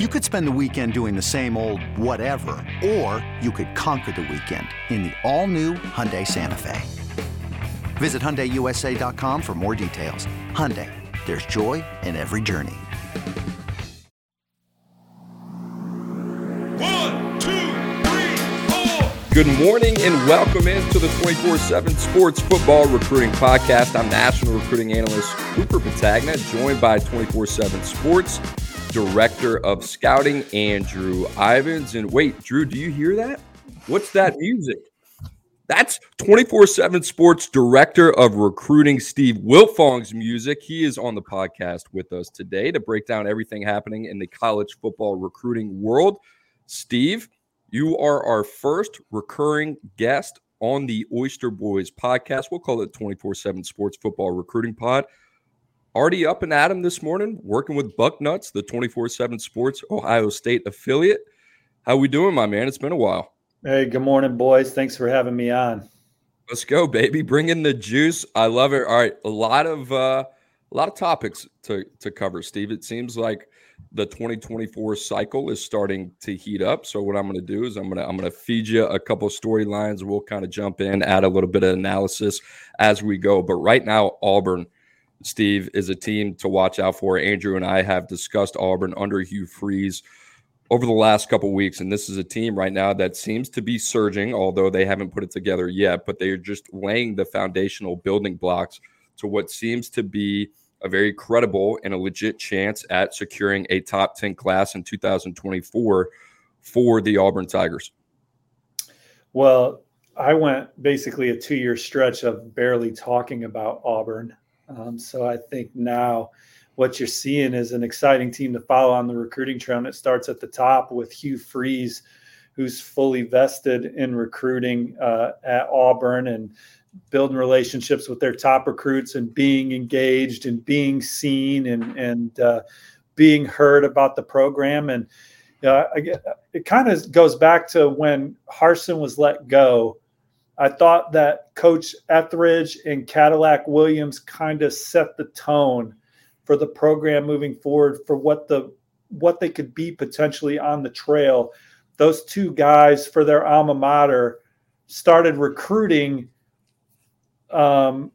You could spend the weekend doing the same old whatever, or you could conquer the weekend in the all-new Hyundai Santa Fe. Visit HyundaiUSA.com for more details. Hyundai, there's joy in every journey. One, two, three, four. Good morning and welcome into the 24 7 Sports Football Recruiting Podcast. I'm National Recruiting Analyst Cooper Petagna, joined by 24 7 Sports Director of Scouting, Andrew Ivins. And wait, Drew, do you hear that? What's that music? That's 24 7 Sports Director of Recruiting, Steve Wiltfong's music. He is on the podcast with us today to break down everything happening in the college football recruiting world. Steve, you are our first recurring guest on the Oyster Boys podcast. We'll call it 24 7 Sports Football Recruiting Pod already up and at 'em this morning, working with Bucknuts, the 24-7 Sports Ohio State affiliate. How we doing, my man? It's been a while. Hey, good morning, boys. Thanks for having me on. Let's go, baby. Bring in the juice. I love it. All right, a lot of uh, a lot of topics to to cover, Steve. It seems like the 2024 cycle is starting to heat up. So what I'm going to do is I'm going to I'm going to feed you a couple storylines. We'll kind of jump in, add a little bit of analysis as we go. But right now, Auburn – Steve, is a team to watch out for. Andrew and I have discussed Auburn under Hugh Freeze over the last couple weeks, and this is a team right now that seems to be surging, although they haven't put it together yet. But they are just laying the foundational building blocks to what seems to be a very credible and a legit chance at securing a top 10 class in 2024 for the Auburn Tigers. Well, I went basically a two year stretch of barely talking about Auburn. Um, so I think now what you're seeing is an exciting team to follow on the recruiting trail. And it starts at the top with Hugh Freeze, who's fully vested in recruiting uh, at Auburn and building relationships with their top recruits and being engaged and being seen and and uh, being heard about the program. And uh, it kind of goes back to when Harsin was let go I thought that Coach Etheridge and Cadillac Williams kind of set the tone for the program moving forward for what the what they could be potentially on the trail. Those two guys for their alma mater started recruiting, um,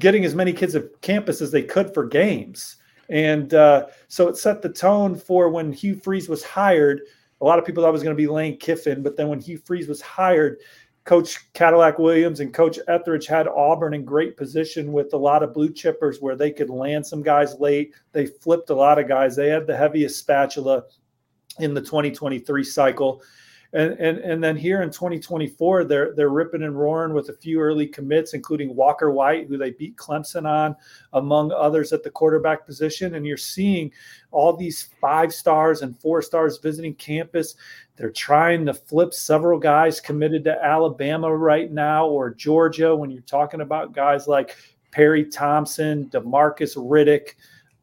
getting as many kids at campus as they could for games. And uh, so it set the tone for when Hugh Freeze was hired. A lot of people thought it was going to be Lane Kiffin, but then when Hugh Freeze was hired, Coach Cadillac Williams and Coach Etheridge had Auburn in great position with a lot of blue chippers where they could land some guys late. They flipped a lot of guys. They had the heaviest spatula in the 2023 cycle. And, and and then here in 2024, they're they're ripping and roaring with a few early commits, including Walker White, who they beat Clemson on, among others at the quarterback position. And you're seeing all these five stars and four stars visiting campus. They're trying to flip several guys committed to Alabama right now or Georgia. When you're talking about guys like Perry Thompson, Demarcus Riddick,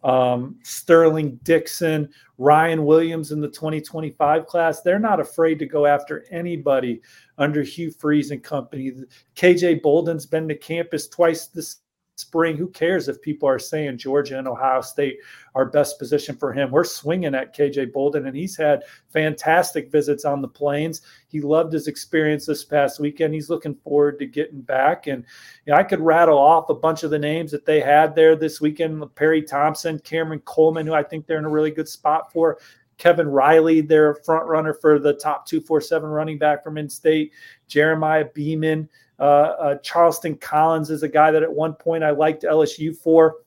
um, Sterling Dixon, Ryan Williams in the 2025 class. They're not afraid to go after anybody under Hugh Freeze and company. KJ Bolden's been to campus twice this spring. Who cares if people are saying Georgia and Ohio State are best position for him? We're swinging at KJ Bolden, and he's had fantastic visits on the plains. He loved his experience this past weekend. He's looking forward to getting back. And you know, I could rattle off a bunch of the names that they had there this weekend Perry Thompson, Cameron Coleman, who I think they're in a really good spot for. Kevin Riley, their front runner for the top 247 running back from in state, Jeremiah Beaman, uh, uh, Charleston Collins is a guy that at one point I liked LSU for.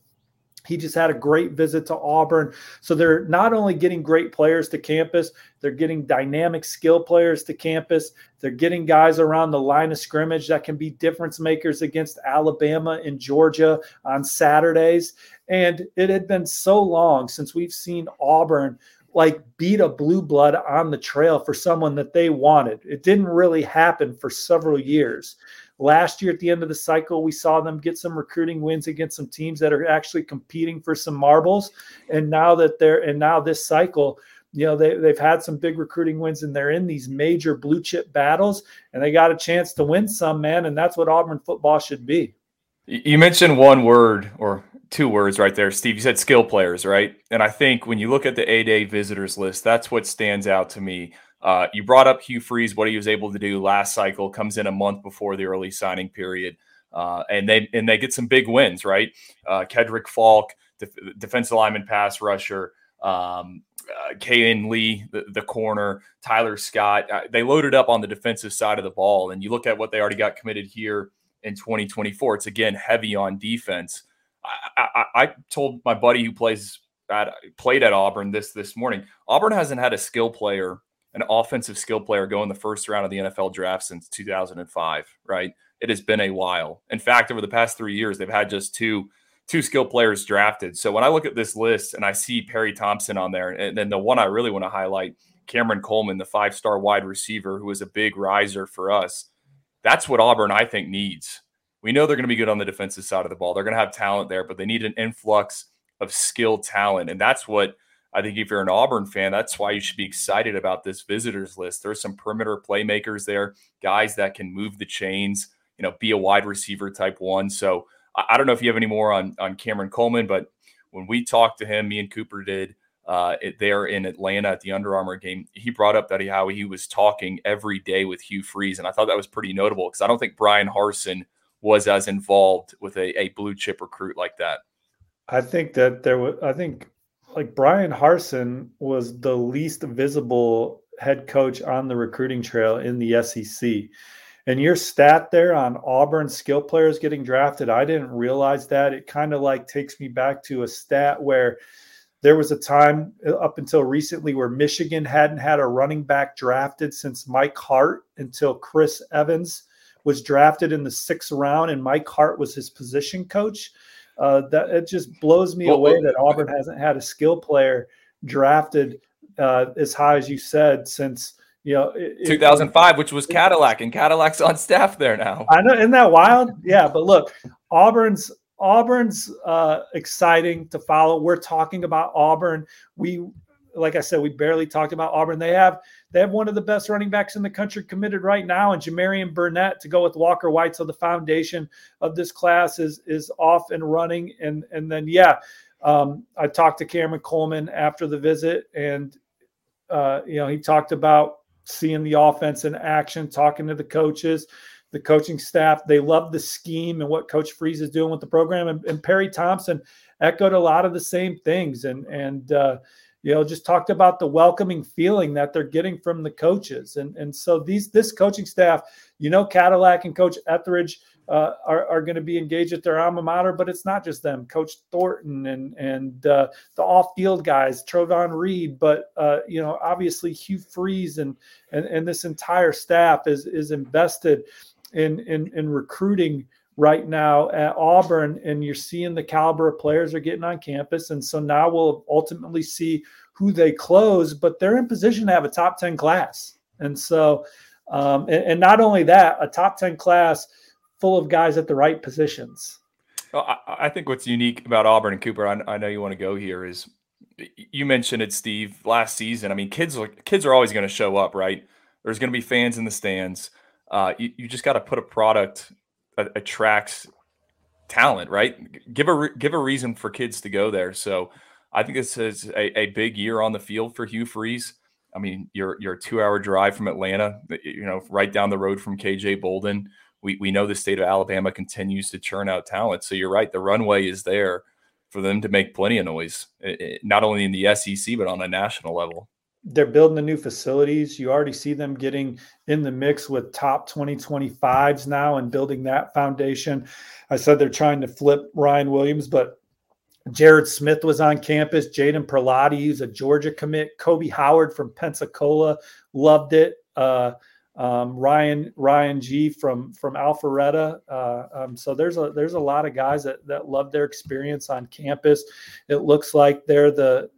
He just had a great visit to Auburn. So they're not only getting great players to campus, they're getting dynamic skill players to campus. They're getting guys around the line of scrimmage that can be difference makers against Alabama and Georgia on Saturdays. And it had been so long since we've seen Auburn like beat a blue blood on the trail for someone that they wanted. It didn't really happen for several years. Last year at the end of the cycle, we saw them get some recruiting wins against some teams that are actually competing for some marbles. And now that they're and now this cycle, you know, they, they've had some big recruiting wins and they're in these major blue chip battles and they got a chance to win some, man. And that's what Auburn football should be. You mentioned one word or two words right there, Steve. You said skill players, right? And I think when you look at the A Day visitors list, that's what stands out to me. Uh, you brought up Hugh Freeze, what he was able to do last cycle, comes in a month before the early signing period, uh, and they and they get some big wins, right? Uh, Keldric Faulk, def- defensive lineman, pass rusher, um, uh, Lee, the, the, corner, Tyler Scott. Uh, they loaded up on the defensive side of the ball, and you look at what they already got committed here in 2024. It's again heavy on defense. I, I, I told my buddy who plays at played at Auburn this this morning. Auburn hasn't had a skill player, an offensive skill player, go in the first round of the NFL draft since 2005. Right? It has been a while. In fact, over the past three years, they've had just two two skill players drafted. So when I look at this list and I see Perry Thompson on there, and then the one I really want to highlight, Cameron Coleman, the five star wide receiver, who is a big riser for us. That's what Auburn, I think, needs. We know they're going to be good on the defensive side of the ball. They're going to have talent there, but they need an influx of skilled talent. And that's what I think if you're an Auburn fan, that's why you should be excited about this visitors list. There's some perimeter playmakers there, guys that can move the chains, you know, be a wide receiver type one. So I, don't know if you have any more on on Cameron Coleman, but when we talked to him, me and Cooper did uh, there in Atlanta at the Under Armour game, he brought up that he, how he was talking every day with Hugh Freeze, and I thought that was pretty notable because I don't think Brian Harsin was as involved with a, a blue chip recruit like that. I think that there was. I think like Brian Harsin was the least visible head coach on the recruiting trail in the SEC. And your stat there on Auburn skill players getting drafted, I didn't realize that. It kind of like takes me back to a stat where there was a time uh, up until recently where Michigan hadn't had a running back drafted since Mike Hart until Chris Evans was drafted in the sixth round, and Mike Hart was his position coach. Uh, that it just blows me well, away that Auburn hasn't had a skill player drafted uh, as high as you said since you know, it, 2005, it, which was Cadillac, and Cadillac's on staff there now. I know, isn't that wild? Yeah, but look, Auburn's Auburn's uh, exciting to follow. We're talking about Auburn. We, like I said, we barely talked about Auburn. They have they have one of the best running backs in the country committed right now, and Jamarian Burnett to go with Walker White. So the foundation of this class is is off and running. And and then yeah, um, I talked to Cameron Coleman after the visit, and uh, you know he talked about seeing the offense in action, talking to the coaches, the coaching staff. They love the scheme and what Coach Freeze is doing with the program. And, and Perry Thompson echoed a lot of the same things and and uh, you know just talked about the welcoming feeling that they're getting from the coaches. And and so these this coaching staff, you know, Cadillac and Coach Etheridge uh, are, are going to be engaged at their alma mater, but it's not just them. Coach Thornton and and uh, the off-field guys, Trovon Reed, but uh, you know, obviously Hugh Freeze and, and and this entire staff is is invested in in, in recruiting right now at Auburn, and you're seeing the caliber of players are getting on campus, and so now we'll ultimately see who they close, but they're in position to have a top ten class, and so. Um, and, and not only that, a top 10 class full of guys at the right positions. Well, I, I think what's unique about Auburn and Cooper, I, I know you want to go here, is you mentioned it, Steve, last season. I mean, kids are, kids are always going to show up, right? There's going to be fans in the stands. Uh, you, you just got to put a product that attracts talent, right? Give a give a reason for kids to go there. So I think this is a, a big year on the field for Hugh Freeze. I mean, you're you're a two hour drive from Atlanta, you know, right down the road from KJ Bolden we, we know the state of Alabama continues to churn out talent. So you're right, the runway is there for them to make plenty of noise, not only in the SEC but on a national level. They're building the new facilities. You already see them getting in the mix with top 2025s now and building that foundation. I said they're trying to flip Ryan Williams, but Jared Smith was on campus. Jaden Perlotte, who's a Georgia commit. Kobe Howard from Pensacola loved it. Uh, um, Ryan Ryan G from from Alpharetta. Uh, um, so there's a there's a lot of guys that that love their experience on campus. It looks like they're the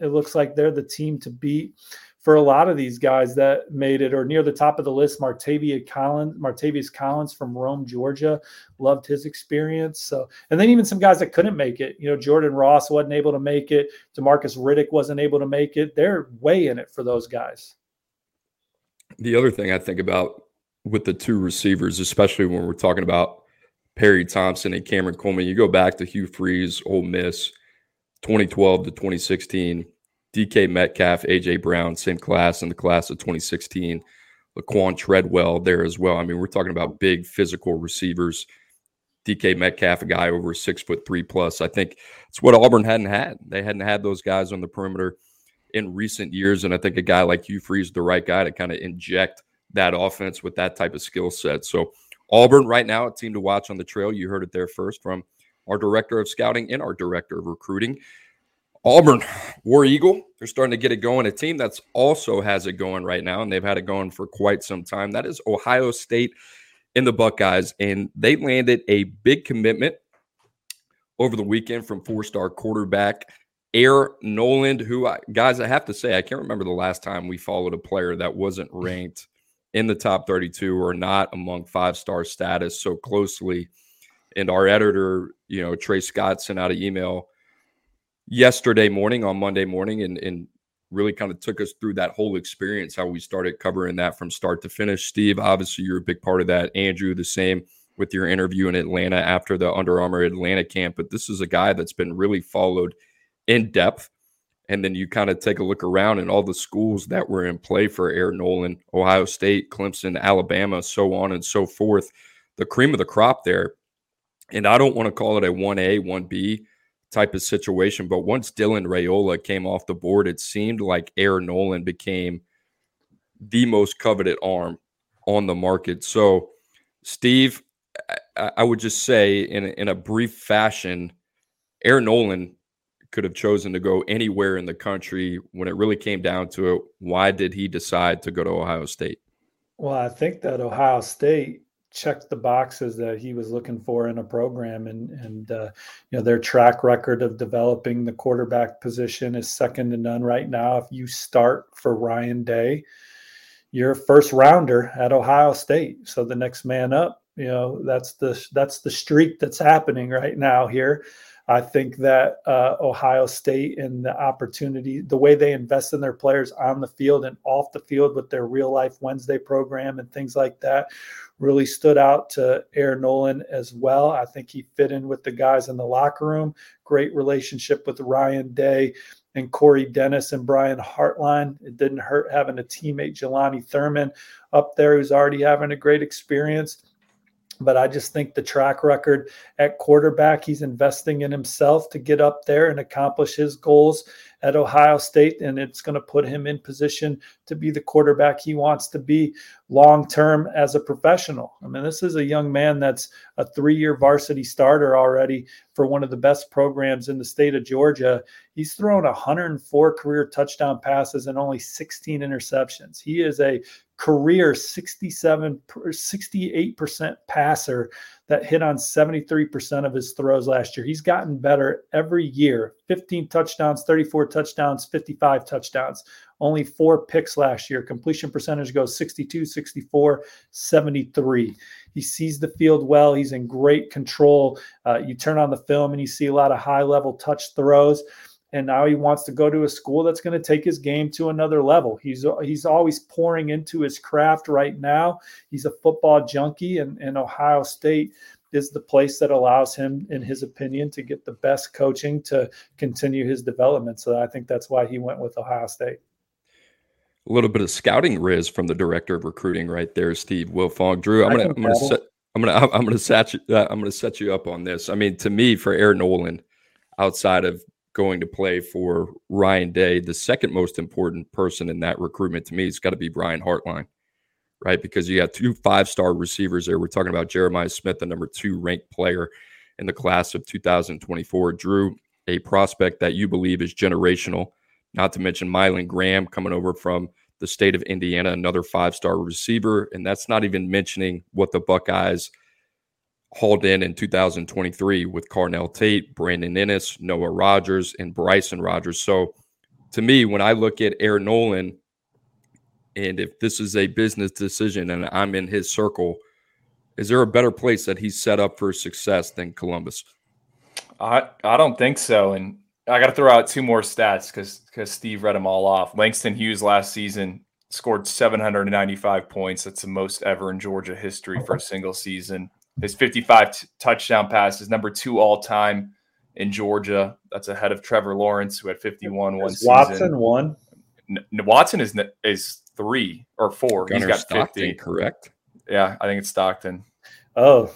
it looks like they're the team to beat for a lot of these guys that made it or near the top of the list. Martavia Collins, Martavius Collins from Rome, Georgia, loved his experience. So, and then even some guys that couldn't make it. You know, Jordan Ross wasn't able to make it. Demarcus Riddick wasn't able to make it. They're way in it for those guys. The other thing I think about with the two receivers, especially when we're talking about Perry Thompson and Cameron Coleman, you go back to Hugh Freeze, Ole Miss, 2012 to 2016. DK Metcalf, AJ Brown, same class in the class of 2016. Laquan Treadwell there as well. I mean, we're talking about big physical receivers. DK Metcalf, a guy over six foot three plus. I think it's what Auburn hadn't had. They hadn't had those guys on the perimeter in recent years. And I think a guy like Hugh Freeze, the right guy to kind of inject that offense with that type of skill set. So Auburn right now, a team to watch on the trail. You heard it there first from our director of scouting and our director of recruiting. Auburn, War Eagle, they're starting to get it going. A team that's also has it going right now, and they've had it going for quite some time. That is Ohio State in the Buckeyes, and they landed a big commitment over the weekend from four-star quarterback Air Noland. Who, I, guys, I have to say, I can't remember the last time we followed a player that wasn't ranked in the top 32 or not among five-star status so closely. And our editor, you know, Trey Scott, sent out an email yesterday morning on Monday morning and, and really kind of took us through that whole experience, how we started covering that from start to finish. Steve, obviously, you're a big part of that. Andrew, the same with your interview in Atlanta after the Under Armour Atlanta camp. But this is a guy that's been really followed in depth. And then you kind of take a look around and all the schools that were in play for Air Noland, Ohio State, Clemson, Alabama, so on and so forth. The cream of the crop there. And I don't want to call it a 1A, 1B type of situation. But once Dylan Raiola came off the board, it seemed like Air Noland became the most coveted arm on the market. So, Steve, I, I would just say in in a brief fashion, Air Noland could have chosen to go anywhere in the country. When it really came down to it, why did he decide to go to Ohio State? Well, I think that Ohio State checked the boxes that he was looking for in a program and and uh, you know their track record of developing the quarterback position is second to none right now. If you start for Ryan Day you're a first rounder at Ohio State. So the next man up you know that's the that's the streak that's happening right now here I think that uh, Ohio State and the opportunity, the way they invest in their players on the field and off the field with their real life Wednesday program and things like that, really stood out to Air Noland as well. I think he fit in with the guys in the locker room. Great relationship with Ryan Day and Corey Dennis and Brian Hartline. It didn't hurt having a teammate, Jelani Thurman, up there who's already having a great experience. But I just think the track record at quarterback, he's investing in himself to get up there and accomplish his goals at Ohio State, and it's going to put him in position to be the quarterback he wants to be long term as a professional. I mean, this is a young man that's a three year varsity starter already for one of the best programs in the state of Georgia. He's thrown 104 career touchdown passes and only 16 interceptions. He is a career 67 68% passer that hit on 73% of his throws last year. He's gotten better every year 15 touchdowns, 34 touchdowns, 55 touchdowns. Only four picks last year. Completion percentage goes 62, 64, 73. He sees the field well. He's in great control. Uh, you turn on the film and you see a lot of high level touch throws and now he wants to go to a school that's going to take his game to another level. He's he's always pouring into his craft right now. He's a football junkie, and, and Ohio State is the place that allows him, in his opinion, to get the best coaching to continue his development. So I think that's why he went with Ohio State. A little bit of scouting riz from the director of recruiting right there, Steve Wiltfong. Drew, I'm gonna I'm gonna set I'm gonna I'm gonna set you I'm gonna set you up on this. I mean, to me, for Air Noland, outside of going to play for Ryan Day, the second most important person in that recruitment to me has got to be Brian Hartline, right? Because you got two five star receivers there. We're talking about Jeremiah Smith, the number two ranked player in the class of 2024. Drew, a prospect that you believe is generational, not to mention Mylan Graham coming over from the state of Indiana, another five star receiver. And that's not even mentioning what the Buckeyes hauled in in 2023 with Carnell Tate, Brandon Inniss, Noah Rogers, and Bryson Rogers. So to me, when I look at Air Noland, and if this is a business decision and I'm in his circle, is there a better place that he's set up for success than Columbus? I I don't think so. And I got to throw out two more stats because because Steve read them all off. Langston Hughes last season scored 795 points. That's the most ever in Georgia history for a single season. His 55 t- touchdown passes, number two all time in Georgia. That's ahead of Trevor Lawrence, who had 51 one Is Watson season. one. N- Watson is n- is three or four. Gunnar He's got Stockton, 50. correct? Yeah, I think it's Stockton. Oh,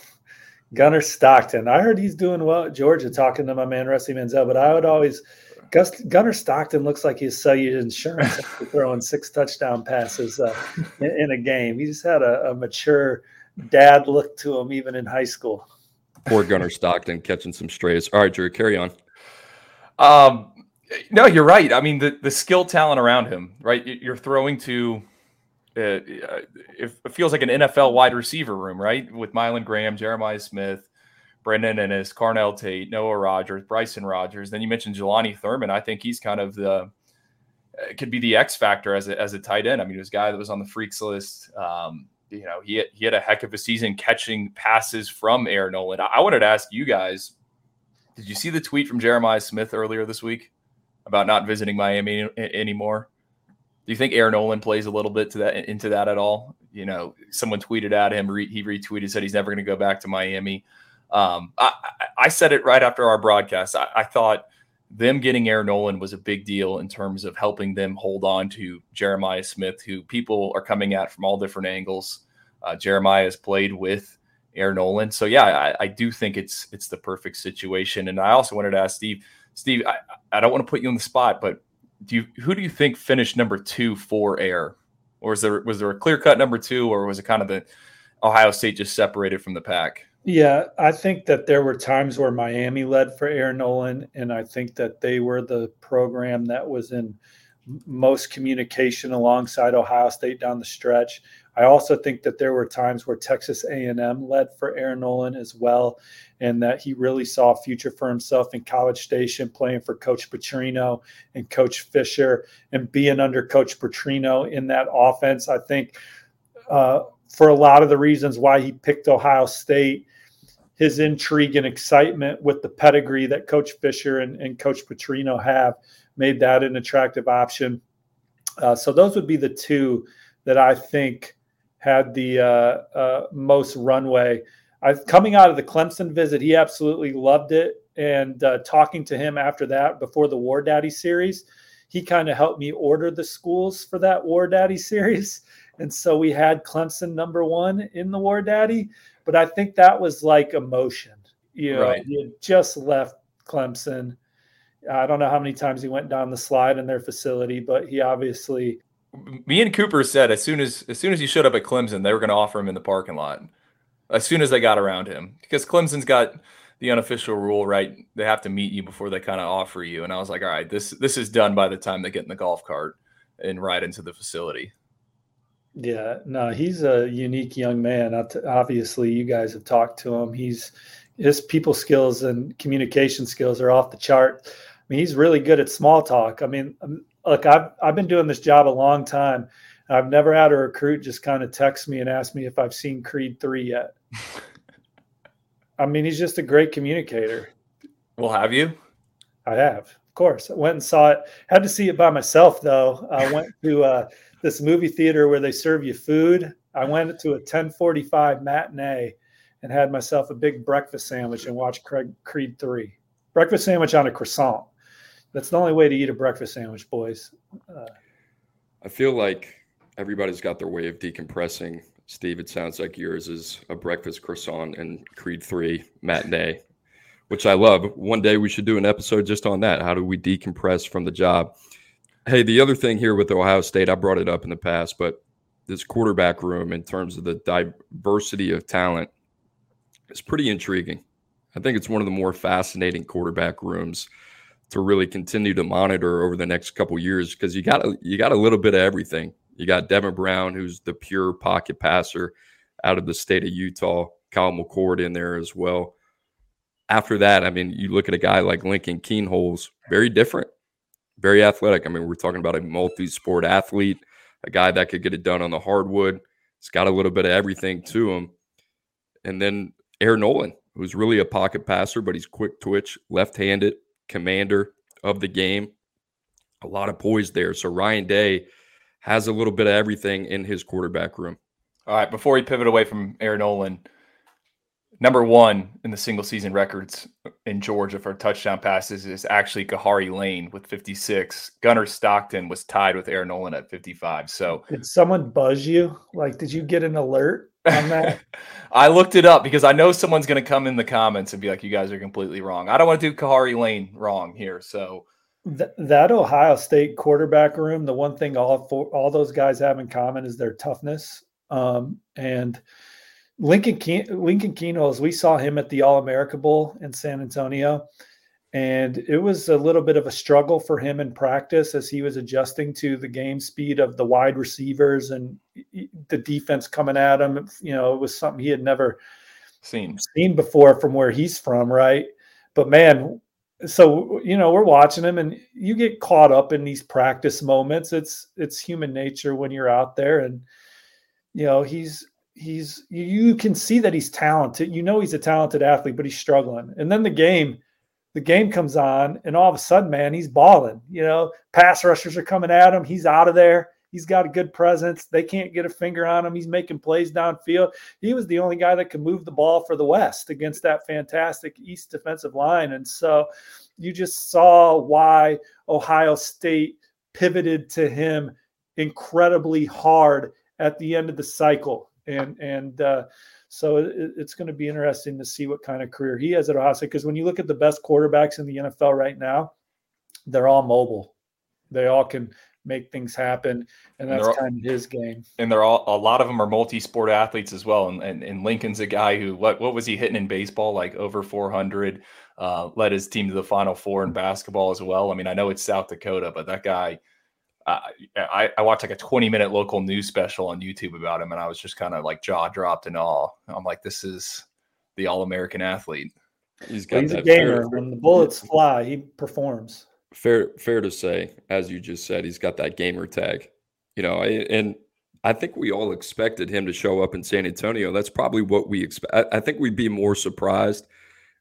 Gunnar Stockton. I heard he's doing well at Georgia, talking to my man Rusty Mansell. But I would always, Gus, Gunnar Stockton looks like he's sell you insurance after throwing six touchdown passes uh, in, in a game. He just had a, a mature dad look to him, even in high school. Poor Gunnar Stockton catching some strays. All right, Drew, carry on. Um, no, you're right. I mean, the the skill talent around him, right? You're throwing to. Uh, it it feels like an NFL wide receiver room, right? With Mylan Graham, Jeremiah Smith, Brandon Inniss, Carnell Tate, Noah Rogers, Bryson Rogers. Then you mentioned Jelani Thurman. I think he's kind of the uh, could be the X factor as a, as a tight end. I mean, he was a guy that was on the freaks list. Um, you know, he had, he had a heck of a season catching passes from Air Noland. I, wanted to ask you guys: Did you see the tweet from Jeremiah Smith earlier this week about not visiting Miami anymore? Do you think Air Noland plays a little bit to that into that at all? You know, someone tweeted at him. Re, he retweeted said he's never going to go back to Miami. Um, I, I- I said it right after our broadcast. I, I thought them getting Air Noland was a big deal in terms of helping them hold on to Jeremiah Smith, who people are coming at from all different angles. Uh, Jeremiah has played with Air Noland, so yeah, I, I do think it's it's the perfect situation. And I also wanted to ask Steve, Steve, I, I don't want to put you on the spot, but do you who do you think finished number two for Air, or was there was there a clear cut number two, or was it kind of the Ohio State just separated from the pack? Yeah, I think that there were times where Miami led for Air Noland, and I think that they were the program that was in most communication alongside Ohio State down the stretch. I also think that there were times where Texas A&M led for Air Noland as well, and that he really saw a future for himself in College Station, playing for Coach Petrino and Coach Fisher, and being under Coach Petrino in that offense. I think uh, for a lot of the reasons why he picked Ohio State his intrigue and excitement with the pedigree that Coach Fisher and, and Coach Petrino have made that an attractive option. Uh, so those would be the two that I think had the uh, uh, most runway. I, coming out of the Clemson visit, he absolutely loved it. And uh, talking to him after that, before the War Daddy series, he kind of helped me order the schools for that War Daddy series. And so we had Clemson number one in the War Daddy but I think that was like emotion. You know, Right. he had just left Clemson. I don't know how many times he went down the slide in their facility, but he obviously Me and Cooper said as soon as as soon as he showed up at Clemson, they were going to offer him in the parking lot. As soon as they got around him, because Clemson's got the unofficial rule, right? They have to meet you before they kind of offer you. And I was like, all right, this this is done by the time they get in the golf cart and ride into the facility. Yeah, no, he's a unique young man. Obviously, you guys have talked to him. He's his people skills and communication skills are off the chart. I mean, he's really good at small talk. I mean, um, look, I've I've been doing this job a long time. I've never had a recruit just kind of text me and ask me if I've seen Creed three yet. I mean, he's just a great communicator. Well, have you? I have, of course. I went and saw it. Had to see it by myself though. I went to uh, this movie theater where they serve you food. I went to a 10:45 matinee and had myself a big breakfast sandwich and watched Craig, Creed 3. Breakfast sandwich on a croissant. That's the only way to eat a breakfast sandwich, boys. Uh, I feel like everybody's got their way of decompressing. Steve, it sounds like yours is a breakfast croissant and Creed 3 matinee, which I love. One day we should do an episode just on that. How do we decompress from the job? Hey, the other thing here with Ohio State, I brought it up in the past, but this quarterback room in terms of the diversity of talent is pretty intriguing. I think it's one of the more fascinating quarterback rooms to really continue to monitor over the next couple years because you got a, you got a little bit of everything. You got Devin Brown, who's the pure pocket passer out of the state of Utah. Kyle McCord in there as well. After that, I mean, you look at a guy like Lincoln Kienholz, very different, very athletic. I mean, we're talking about a multi sport athlete, a guy that could get it done on the hardwood. He's got a little bit of everything to him. And then Air Noland, who's really a pocket passer, but he's quick twitch, left handed, commander of the game. A lot of poise there. So Ryan Day has a little bit of everything in his quarterback room. All right, before we pivot away from Air Noland, number one in the single season records in Georgia for touchdown passes is actually Kahari Lane with 56. Gunnar Stockton was tied with Air Noland at 55. So did someone buzz you? Like, did you get an alert on that? I looked it up because I know someone's going to come in the comments and be like, "You guys are completely wrong." I don't want to do Kahari Lane wrong here, so. Th- that Ohio State quarterback room, the one thing all four, all those guys have in common is their toughness. Um, and Lincoln Ke- Lincoln Kienholz, we saw him at the All America Bowl in San Antonio, and it was a little bit of a struggle for him in practice as he was adjusting to the game speed of the wide receivers and the defense coming at him. You know, it was something he had never seen seen before from where he's from, right? But man, so you know we're watching him and you get caught up in these practice moments it's it's human nature when you're out there and you know he's he's you can see that he's talented you know he's a talented athlete but he's struggling and then the game the game comes on and all of a sudden man he's balling you know pass rushers are coming at him he's out of there He's got a good presence. They can't get a finger on him. He's making plays downfield. He was the only guy that could move the ball for the West against that fantastic East defensive line. And so you just saw why Ohio State pivoted to him incredibly hard at the end of the cycle. And, and, uh, so it, it's going to be interesting to see what kind of career he has at Ohio State. Because when you look at the best quarterbacks in the NFL right now, they're all mobile. They all can make things happen, and that's and kind of his game. And they're all a lot of them are multi-sport athletes as well. And, and, and Lincoln's a guy who what what was he hitting in baseball like over 400? Uh, led his team to the Final Four in basketball as well. I mean, I know it's South Dakota, but that guy. Uh, I, I watched like a 20 minute local news special on YouTube about him, and I was just kind of like jaw dropped in awe. I'm like, this is the all American athlete. He's got well, he's a gamer. When the bullets fly, he performs fair fair to say, as you just said, he's got that gamer tag. You know, and I think we all expected him to show up in San Antonio. That's probably what we expect. I think we'd be more surprised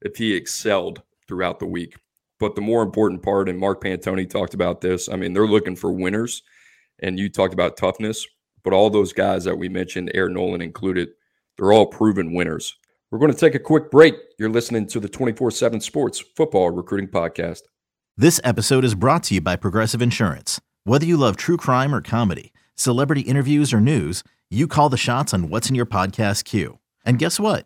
if he excelled throughout the week. But the more important part, and Mark Pantoni talked about this. I mean, they're looking for winners, and you talked about toughness. But all those guys that we mentioned, Air Noland included, they're all proven winners. We're going to take a quick break. You're listening to the 24 7 Sports Football Recruiting Podcast. This episode is brought to you by Progressive Insurance. Whether you love true crime or comedy, celebrity interviews or news, you call the shots on what's in your podcast queue. And guess what?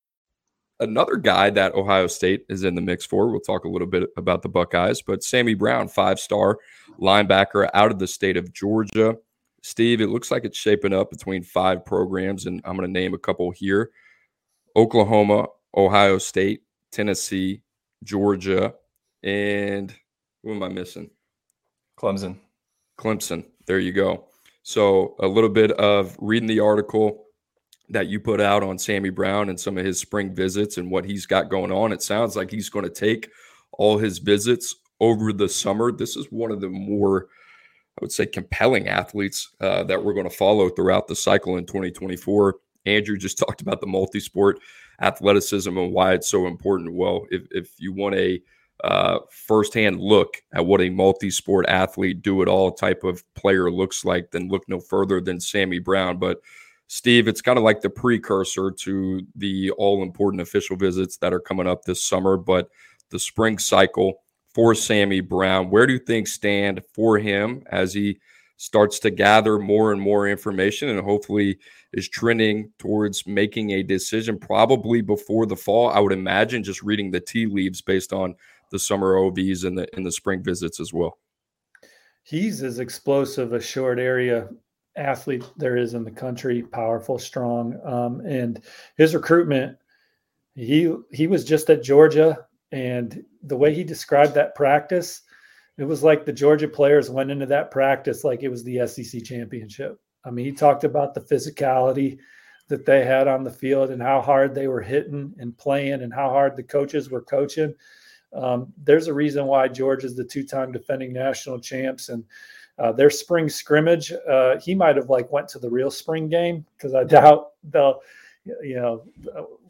another guy that Ohio State is in the mix for. We'll talk a little bit about the Buckeyes, but Sammy Brown, five star linebacker out of the state of Georgia. Steve, it looks like it's shaping up between five programs, and I'm going to name a couple here Oklahoma, Ohio State, Tennessee, Georgia, and who am I missing? Clemson. Clemson. There you go. So, a little bit of reading the article that you put out on Sammy Brown and some of his spring visits and what he's got going on. It sounds like he's going to take all his visits over the summer. This is one of the more, I would say, compelling athletes uh, that we're going to follow throughout the cycle in 2024. Andrew just talked about the multi sport athleticism and why it's so important. Well, if, if you want a uh, firsthand look at what a multi sport athlete, do it all type of player looks like, then look no further than Sammy Brown. But Steve, it's kind of like the precursor to the all important official visits that are coming up this summer. But the spring cycle for Sammy Brown, where do things stand for him as he starts to gather more and more information and hopefully is trending towards making a decision probably before the fall. I would imagine just reading the tea leaves based on the summer OVs and the and the spring visits as well. He's as explosive a short area athlete there is in the country, powerful, strong, um, and his recruitment. He he was just at Georgia, and the way he described that practice, it was like the Georgia players went into that practice like it was the SEC championship. I mean, he talked about the physicality that they had on the field and how hard they were hitting and playing and how hard the coaches were coaching. Um, there's a reason why Georgia's the two-time defending national champs and uh, their spring scrimmage. Uh, he might have like went to the real spring game because I doubt they'll, you know,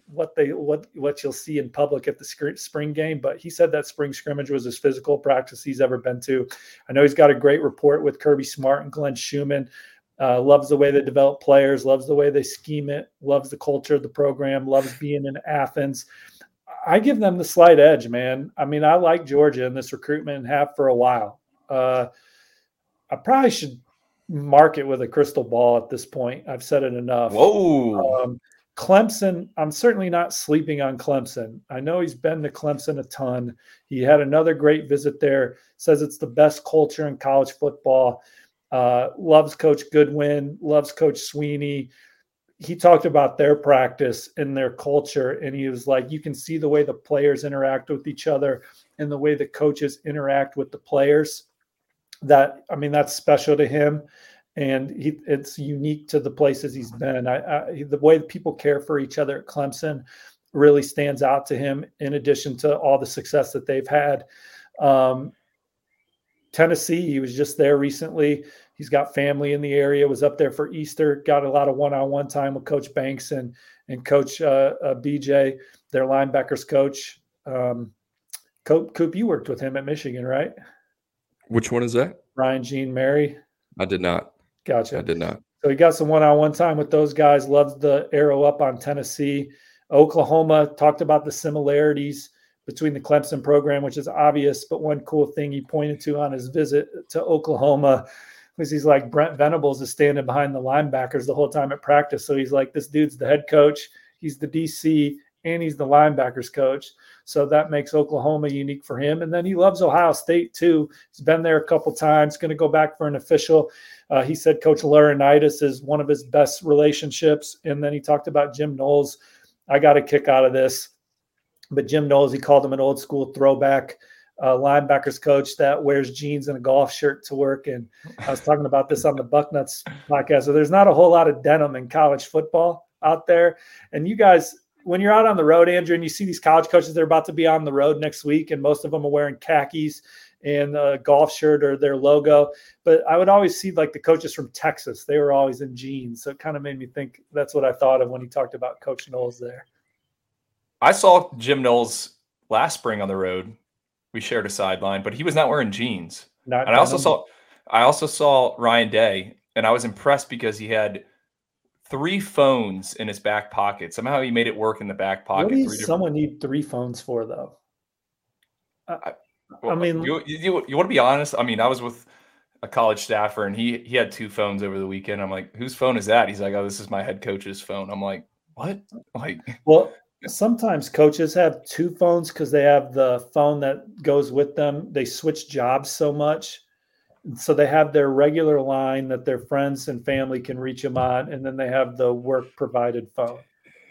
what they what what you'll see in public at the spring game. But he said that spring scrimmage was his physical practice he's ever been to. I know he's got a great report with Kirby Smart and Glenn Schumann. Uh, loves the way they develop players, loves the way they scheme it, loves the culture of the program, loves being in Athens. I give them the slight edge, man. I mean, I like Georgia in this recruitment and have for a while. Uh, I probably should mark it with a crystal ball at this point. I've said it enough. Whoa. Um, Clemson, I'm certainly not sleeping on Clemson. I know he's been to Clemson a ton. He had another great visit there. Says it's the best culture in college football. Uh, loves Coach Goodwin, loves Coach Swinney. He talked about their practice and their culture, and he was like, you can see the way the players interact with each other and the way the coaches interact with the players. That I mean, that's special to him and he, it's unique to the places he's been. I, I, the way people care for each other at Clemson really stands out to him. In addition to all the success that they've had, um, Tennessee, he was just there recently. He's got family in the area. Was up there for Easter. Got a lot of one-on-one time with Coach Banks and and Coach uh, uh, BJ, their linebackers coach. Um, Coop, Coop, you worked with him at Michigan, right? Which one is that? Ryan Jean Mary. I did not. Gotcha. I did not. So he got some one-on-one time with those guys. Loves the arrow up on Tennessee. Oklahoma talked about the similarities between the Clemson program, which is obvious. But one cool thing he pointed to on his visit to Oklahoma was he's like Brent Venables is standing behind the linebackers the whole time at practice. So he's like, this dude's the head coach, he's the DC, and he's the linebackers coach. So that makes Oklahoma unique for him. And then he loves Ohio State too. He's been there a couple times, going to go back for an official. Uh, he said Coach Laurinaitis is one of his best relationships. And then he talked about Jim Knowles. I got a kick out of this. But Jim Knowles, he called him an old school throwback uh, linebackers coach that wears jeans and a golf shirt to work. And I was talking about this on the Bucknuts podcast. So there's not a whole lot of denim in college football out there. And you guys, when you're out on the road, Andrew, and you see these college coaches, they're about to be on the road next week, and most of them are wearing khakis and a golf shirt or their logo. But I would always see like the coaches from Texas, they were always in jeans. So it kind of made me think that's what I thought of when he talked about Coach Knowles there. I saw Jim Knowles last spring on the road. We shared a sideline, but he was not wearing jeans. Not and I also saw I also saw Ryan Day, and I was impressed because he had three phones in his back pocket. Somehow he made it work in the back pocket. What does someone need three phones for, though? I, well, I mean, you, you, you want to be honest? I mean, I was with a college staffer and he he had two phones over the weekend. I'm like, whose phone is that? He's like, oh, this is my head coach's phone. I'm like, what? Like, well, sometimes coaches have two phones because they have the phone that goes with them. They switch jobs so much so they have their regular line that their friends and family can reach them on, and then they have the work provided phone.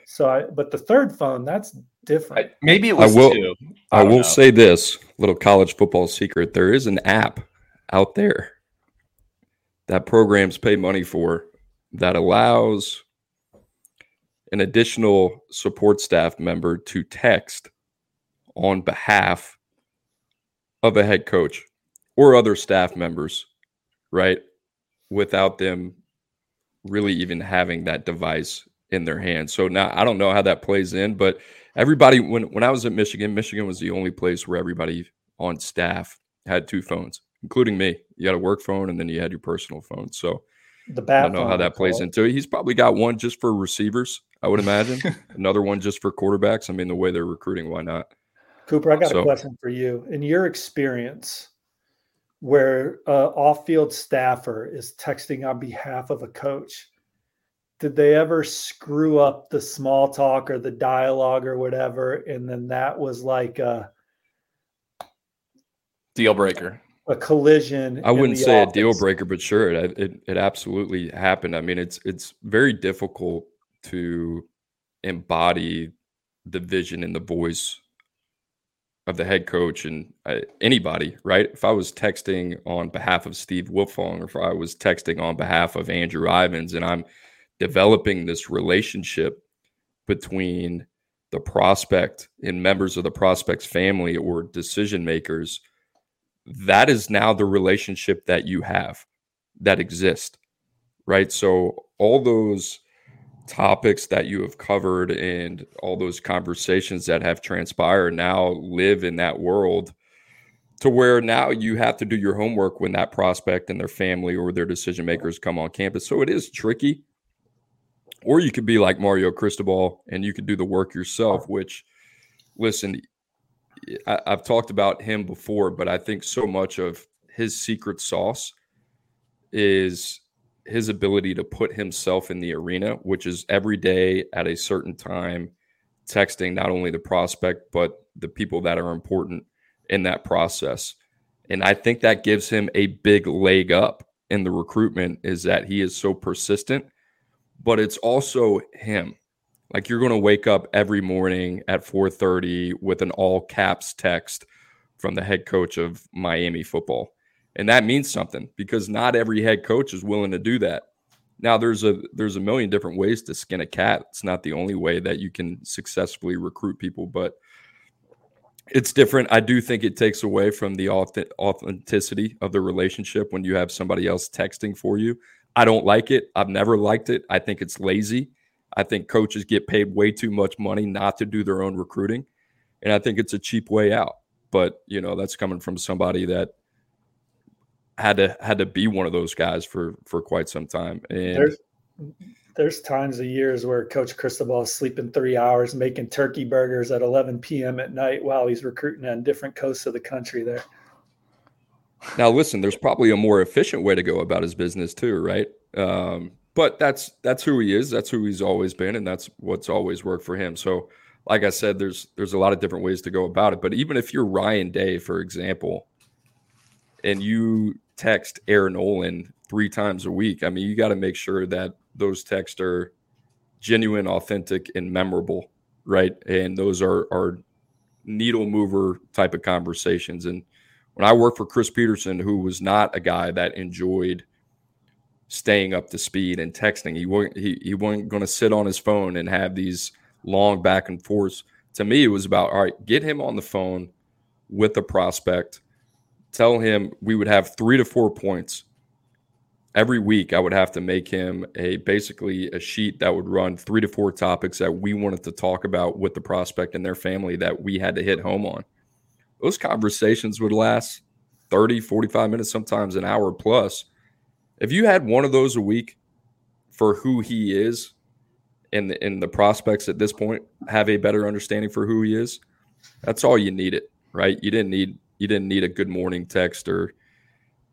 So, I, but the third phone, that's different. I, maybe it was I will, two. I, I will know. say this little college football secret: there is an app out there that programs pay money for that allows an additional support staff member to text on behalf of a head coach or other staff members, right? Without them really even having that device in their hands. So now I don't know how that plays in, but everybody when when I was at Michigan, Michigan was the only place where everybody on staff had two phones, including me. You had a work phone and then you had your personal phone. So the bat I don't know how that plays into it. He's probably got one just for receivers, I would imagine. Another one just for quarterbacks. I mean, the way they're recruiting, why not? Cooper, I got So- a question for you. In your experience, where uh, off-field staffer is texting on behalf of a coach, did they ever screw up the small talk or the dialogue or whatever, and then that was like a, Deal breaker. a collision? I wouldn't the say a deal breaker, but sure, it, it it absolutely happened. I mean, it's it's very difficult to embody the vision and the voice of the head coach and uh, anybody, right? If I was texting on behalf of Steve Wiltfong or if I was texting on behalf of Andrew Ivins, and I'm developing this relationship between the prospect and members of the prospect's family or decision makers that is now the relationship that you have that exists, right so all those topics that you have covered and all those conversations that have transpired now live in that world to where now you have to do your homework when that prospect and their family or their decision makers come on campus. So it is tricky. Or you could be like Mario Cristobal and you could do the work yourself which listen I, I've talked about him before, but I think so much of his secret sauce is his ability to put himself in the arena, which is every day at a certain time, texting not only the prospect, but the people that are important in that process. And I think that gives him a big leg up in the recruitment is that he is so persistent, but it's also him like you're going to wake up every morning at 4:30 with an all caps text from the head coach of Miami football. And that means something because not every head coach is willing to do that. Now there's a there's a million different ways to skin a cat. It's not the only way that you can successfully recruit people, but it's different. I do think it takes away from the auth- authenticity of the relationship when you have somebody else texting for you. I don't like it. I've never liked it. I think it's lazy. I think coaches get paid way too much money not to do their own recruiting. And I think it's a cheap way out. But, you know, that's coming from somebody that had to had to be one of those guys for for quite some time. And There's there's times of years where Coach Cristobal is sleeping three hours, making turkey burgers at 11 p.m. at night while he's recruiting on different coasts of the country. There, Now, listen, there's probably a more efficient way to go about his business too, right? Um, but that's that's who he is. That's who he's always been, and that's what's always worked for him. So, like I said, there's there's a lot of different ways to go about it. But even if you're Ryan Day, for example, and you text Air Noland three times a week, I mean, you got to make sure that those texts are genuine, authentic, and memorable, right? And those are are needle mover type of conversations. And when I worked for Chris Petersen, who was not a guy that enjoyed staying up to speed and texting, he wasn't he, he wasn't going to sit on his phone and have these long back and forths. To me, it was about all right, get him on the phone with the prospect, tell him we would have three to four points every week. I would have to make him a basically a sheet that would run three to four topics that we wanted to talk about with the prospect and their family that we had to hit home on those conversations would last 30 45 minutes sometimes an hour plus if you had one of those a week for who he is and the, and the prospects at this point have a better understanding for who he is that's all you needed right you didn't need you didn't need a good morning text or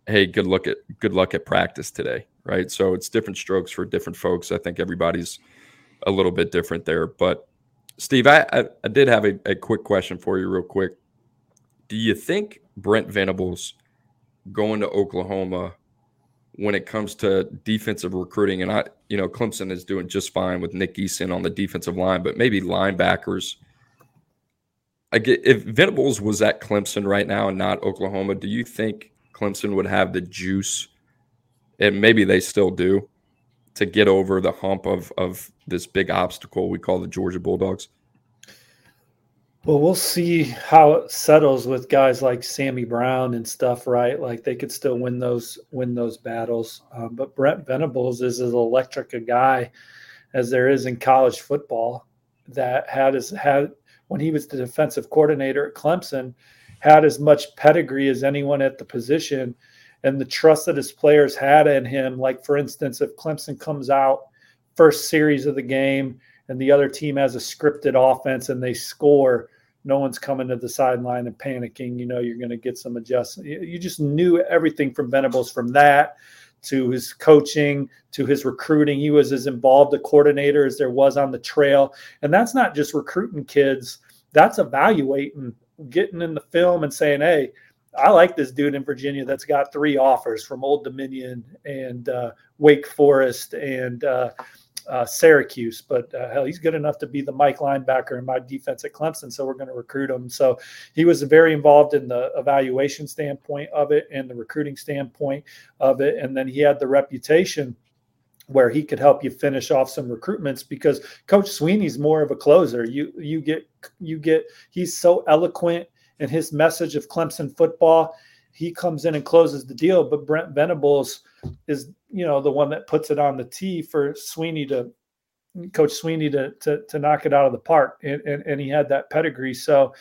hey good luck at good luck at practice today right? So it's different strokes for different folks. I think everybody's a little bit different there. But steve i i, I did have a, a quick question for you real quick. Do you think Brent Venables going to Oklahoma when it comes to defensive recruiting, and I, you know, Clemson is doing just fine with Nick Eason on the defensive line, but maybe linebackers. I get if Venables was at Clemson right now and not Oklahoma, do you think Clemson would have the juice, and maybe they still do, to get over the hump of of this big obstacle we call the Georgia Bulldogs? well, we'll see how it settles with guys like Sammy Brown and stuff, right? Like they could still win those win those battles. Um, but Brent Venables is as electric a guy as there is in college football that had his had when he was the defensive coordinator at Clemson had as much pedigree as anyone at the position and the trust that his players had in him. Like for instance if Clemson comes out first series of the game and the other team has a scripted offense and they score no one's coming to the sideline and panicking. You know you're going to get some adjustment you just knew everything from venables from that to his coaching to his recruiting. He was as involved a coordinator as there was on the trail. And that's not just recruiting kids, that's evaluating, getting in the film and saying, hey, I like this dude in Virginia that's got three offers from Old Dominion and uh, Wake Forest and uh, uh, Syracuse, but uh, hell, he's good enough to be the Mike linebacker in my defense at Clemson. So we're going to recruit him. So he was very involved in the evaluation standpoint of it and the recruiting standpoint of it. And then he had the reputation where he could help you finish off some recruitments because Coach Swinney's more of a closer. You you get you get he's so eloquent in his message of Clemson football. He comes in and closes the deal, but Brent Venables is you know the one that puts it on the tee for Swinney to coach Swinney to to, to knock it out of the park. And, and and he had that pedigree. So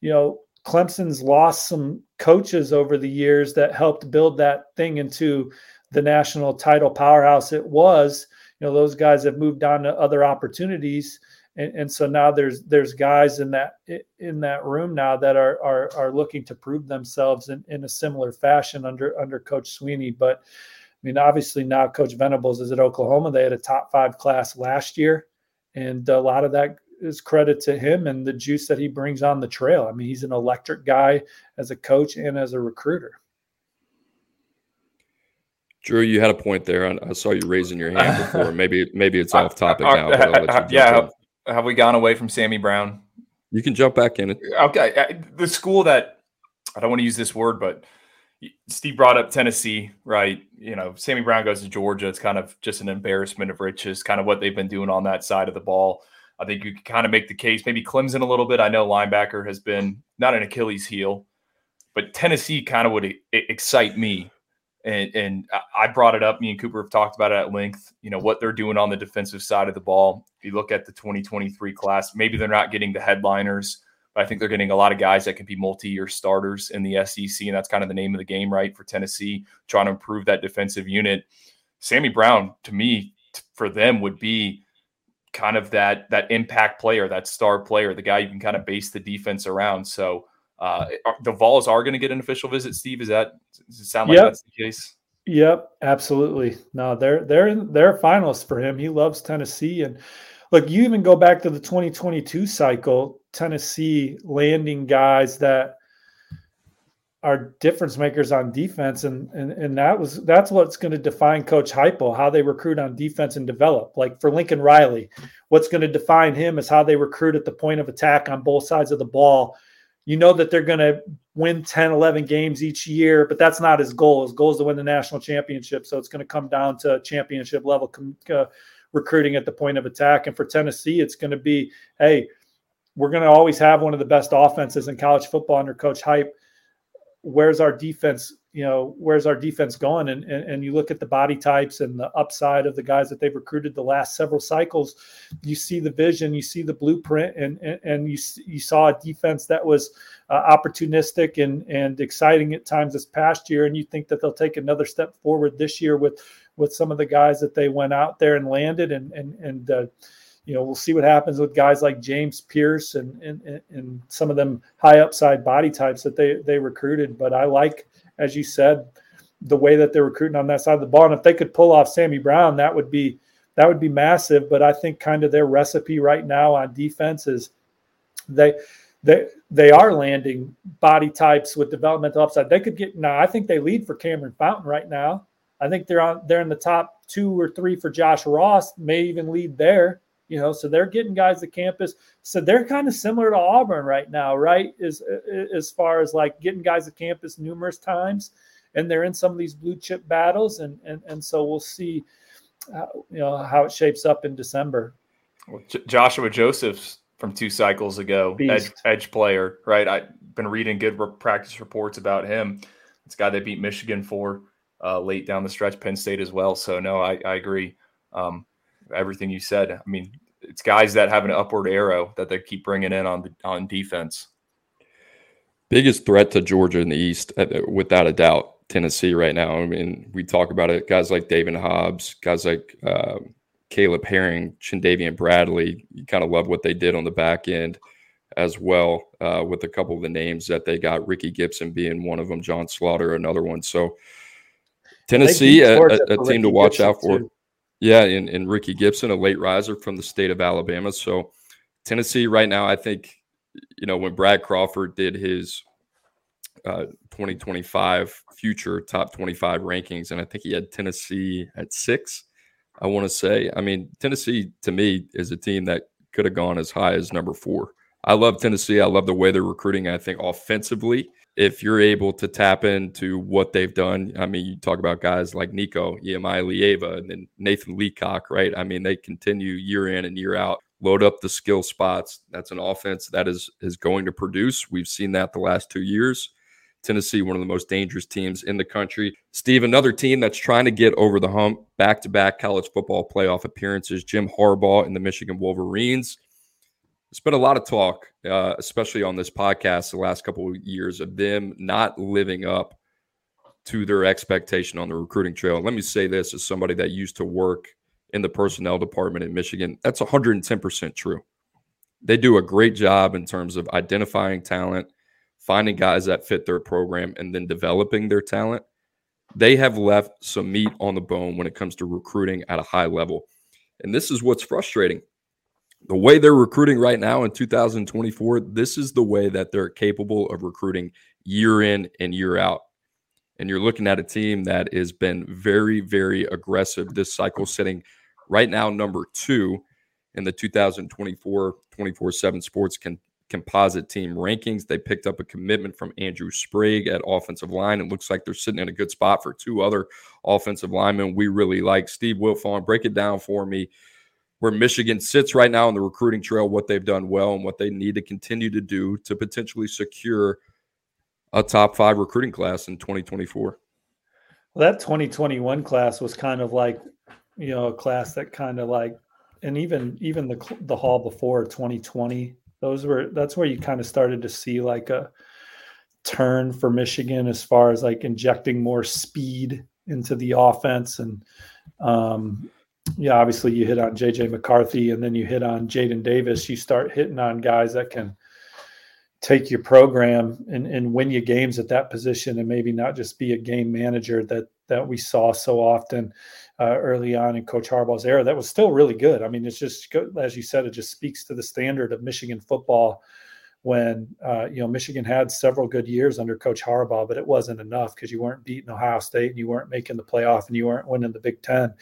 you know Clemson's lost some coaches over the years that helped build that thing into the national title powerhouse it was. You know those guys have moved on to other opportunities and, and so now there's there's guys in that in that room now that are are, are looking to prove themselves in, in a similar fashion under under coach Swinney. but I mean, obviously now Coach Venables is at Oklahoma. They had a top five class last year, and a lot of that is credit to him and the juice that he brings on the trail. I mean, he's an electric guy as a coach and as a recruiter. Drew, you had a point there. I saw you raising your hand before. Maybe maybe it's off topic now. Yeah, have we gone away from Sammy Brown? You can jump back in. Okay, the school that I don't want to use this word, but Steve brought up Tennessee, right? You know, Sammy Brown goes to Georgia. It's kind of just an embarrassment of riches, kind of what they've been doing on that side of the ball. I think you can kind of make the case, maybe Clemson a little bit. I know linebacker has been not an Achilles heel, but Tennessee kind of would excite me. And, and I brought it up. Me and Cooper have talked about it at length. You know, what they're doing on the defensive side of the ball. If you look at the 2023 class, maybe they're not getting the headliners but I think they're getting a lot of guys that can be multi-year starters in the SEC, and that's kind of the name of the game, right, for Tennessee, trying to improve that defensive unit. Sammy Brown, to me, for them, would be kind of that that impact player, that star player, the guy you can kind of base the defense around. So uh, the Vols are going to get an official visit. Steve, is that does it sound like yep. that's the case? Yep, absolutely. No, they're they're they're finalists for him. He loves Tennessee, and look, you even go back to the 2022 cycle. Tennessee landing guys that are difference makers on defense, and and and that was that's what's going to define Coach Heupel how they recruit on defense and develop. Like for Lincoln Riley, what's going to define him is how they recruit at the point of attack on both sides of the ball. You know that they're going to win 10, 11 games each year, but that's not his goal. His goal is to win the national championship. So it's going to come down to championship level uh, recruiting at the point of attack. And for Tennessee, it's going to be, hey, we're going to always have one of the best offenses in college football under Coach Heupel. Where's our defense? You know, where's our defense going? And, and and you look at the body types and the upside of the guys that they've recruited the last several cycles. You see the vision, you see the blueprint, and and, and you you saw a defense that was uh, opportunistic and and exciting at times this past year. And you think that they'll take another step forward this year with with some of the guys that they went out there and landed and and and. Uh, you know, we'll see what happens with guys like James Pearce and, and, and some of them high upside body types that they, they recruited. But I like, as you said, the way that they're recruiting on that side of the ball. And if they could pull off Sammy Brown, that would be, that would be massive. But I think kind of their recipe right now on defense is they, they, they are landing body types with developmental upside. They could get now. I think they lead for Cameron Fountain right now. I think they're on they're in the top two or three for Josh Ross. May even lead there you know so they're getting guys to campus. So they're kind of similar to auburn right now right? As as far as like getting guys to campus numerous times and they're in some of these blue chip battles and and, and so we'll see how, you know how it shapes up in december. Well, J- joshua josephs from two cycles ago edge, edge, player right? I've been reading good practice reports about him. It's a guy they beat michigan for uh, late down the stretch penn state as well so no i, I agree. Um, everything you said. I mean, it's guys that have an upward arrow that they keep bringing in on the, on defense. Biggest threat to Georgia in the East, uh, without a doubt, Tennessee right now. I mean, we talk about it. Guys like David Hobbs, guys like uh, Caleb Herring, Chandavian Bradley. You kind of love what they did on the back end as well, uh, with a couple of the names that they got. Ricky Gibson being one of them, John Slaughter another one. So Tennessee, a, a, a team to watch Gibson out for. Too. Yeah, and, and Ricky Gibson, a late riser from the state of Alabama. So Tennessee right now, I think, you know, when Brad Crawford did his uh, 2025 future top 25 rankings, and I think he had Tennessee at six. I want to say, I mean, Tennessee to me is a team that could have gone as high as number four. I love Tennessee. I love the way they're recruiting. I think offensively, if you're able to tap into what they've done, I mean, you talk about guys like Nico, Iamaleava, and then Nathan Leacock, right? I mean, they continue year in and year out, load up the skill spots. That's an offense that is is going to produce. We've seen that the last two years. Tennessee, one of the most dangerous teams in the country. Steve, another team that's trying to get over the hump, back to back college football playoff appearances. Jim Harbaugh and the Michigan Wolverines there's been a lot of talk, uh, especially on this podcast, the last couple of years of them not living up to their expectation on the recruiting trail. And let me say this as somebody that used to work in the personnel department in Michigan, that's 110% true. They do a great job in terms of identifying talent, finding guys that fit their program, and then developing their talent. They have left some meat on the bone when it comes to recruiting at a high level. And this is what's frustrating the way they're recruiting right now in 2024, this is the way that they're capable of recruiting year in and year out. And you're looking at a team that has been very, very aggressive this cycle, sitting right now number two in the 2024 24 7 sports can, composite team rankings. They picked up a commitment from Andrew Sprague at offensive line. It looks like they're sitting in a good spot for two other offensive linemen we really like. Steve Wiltfong, break it down for me where Michigan sits right now on the recruiting trail, what they've done well and what they need to continue to do to potentially secure a top five recruiting class in 2024. Well, that 2021 class was kind of like, you know, a class that kind of like, and even even the the hall before 2020, those were that's where you kind of started to see like a turn for Michigan as far as like injecting more speed into the offense and um, yeah, obviously you hit on JJ McCarthy and then you hit on Jadyn Davis. You start hitting on guys that can take your program and, and win you games at that position and maybe not just be a game manager that that we saw so often uh, early on in Coach Harbaugh's era. That was still really good. I mean, it's just as you said, it just speaks to the standard of Michigan football when uh, you know Michigan had several good years under Coach Harbaugh, but it wasn't enough because you weren't beating Ohio State and you weren't making the playoff and you weren't winning the Big Ten.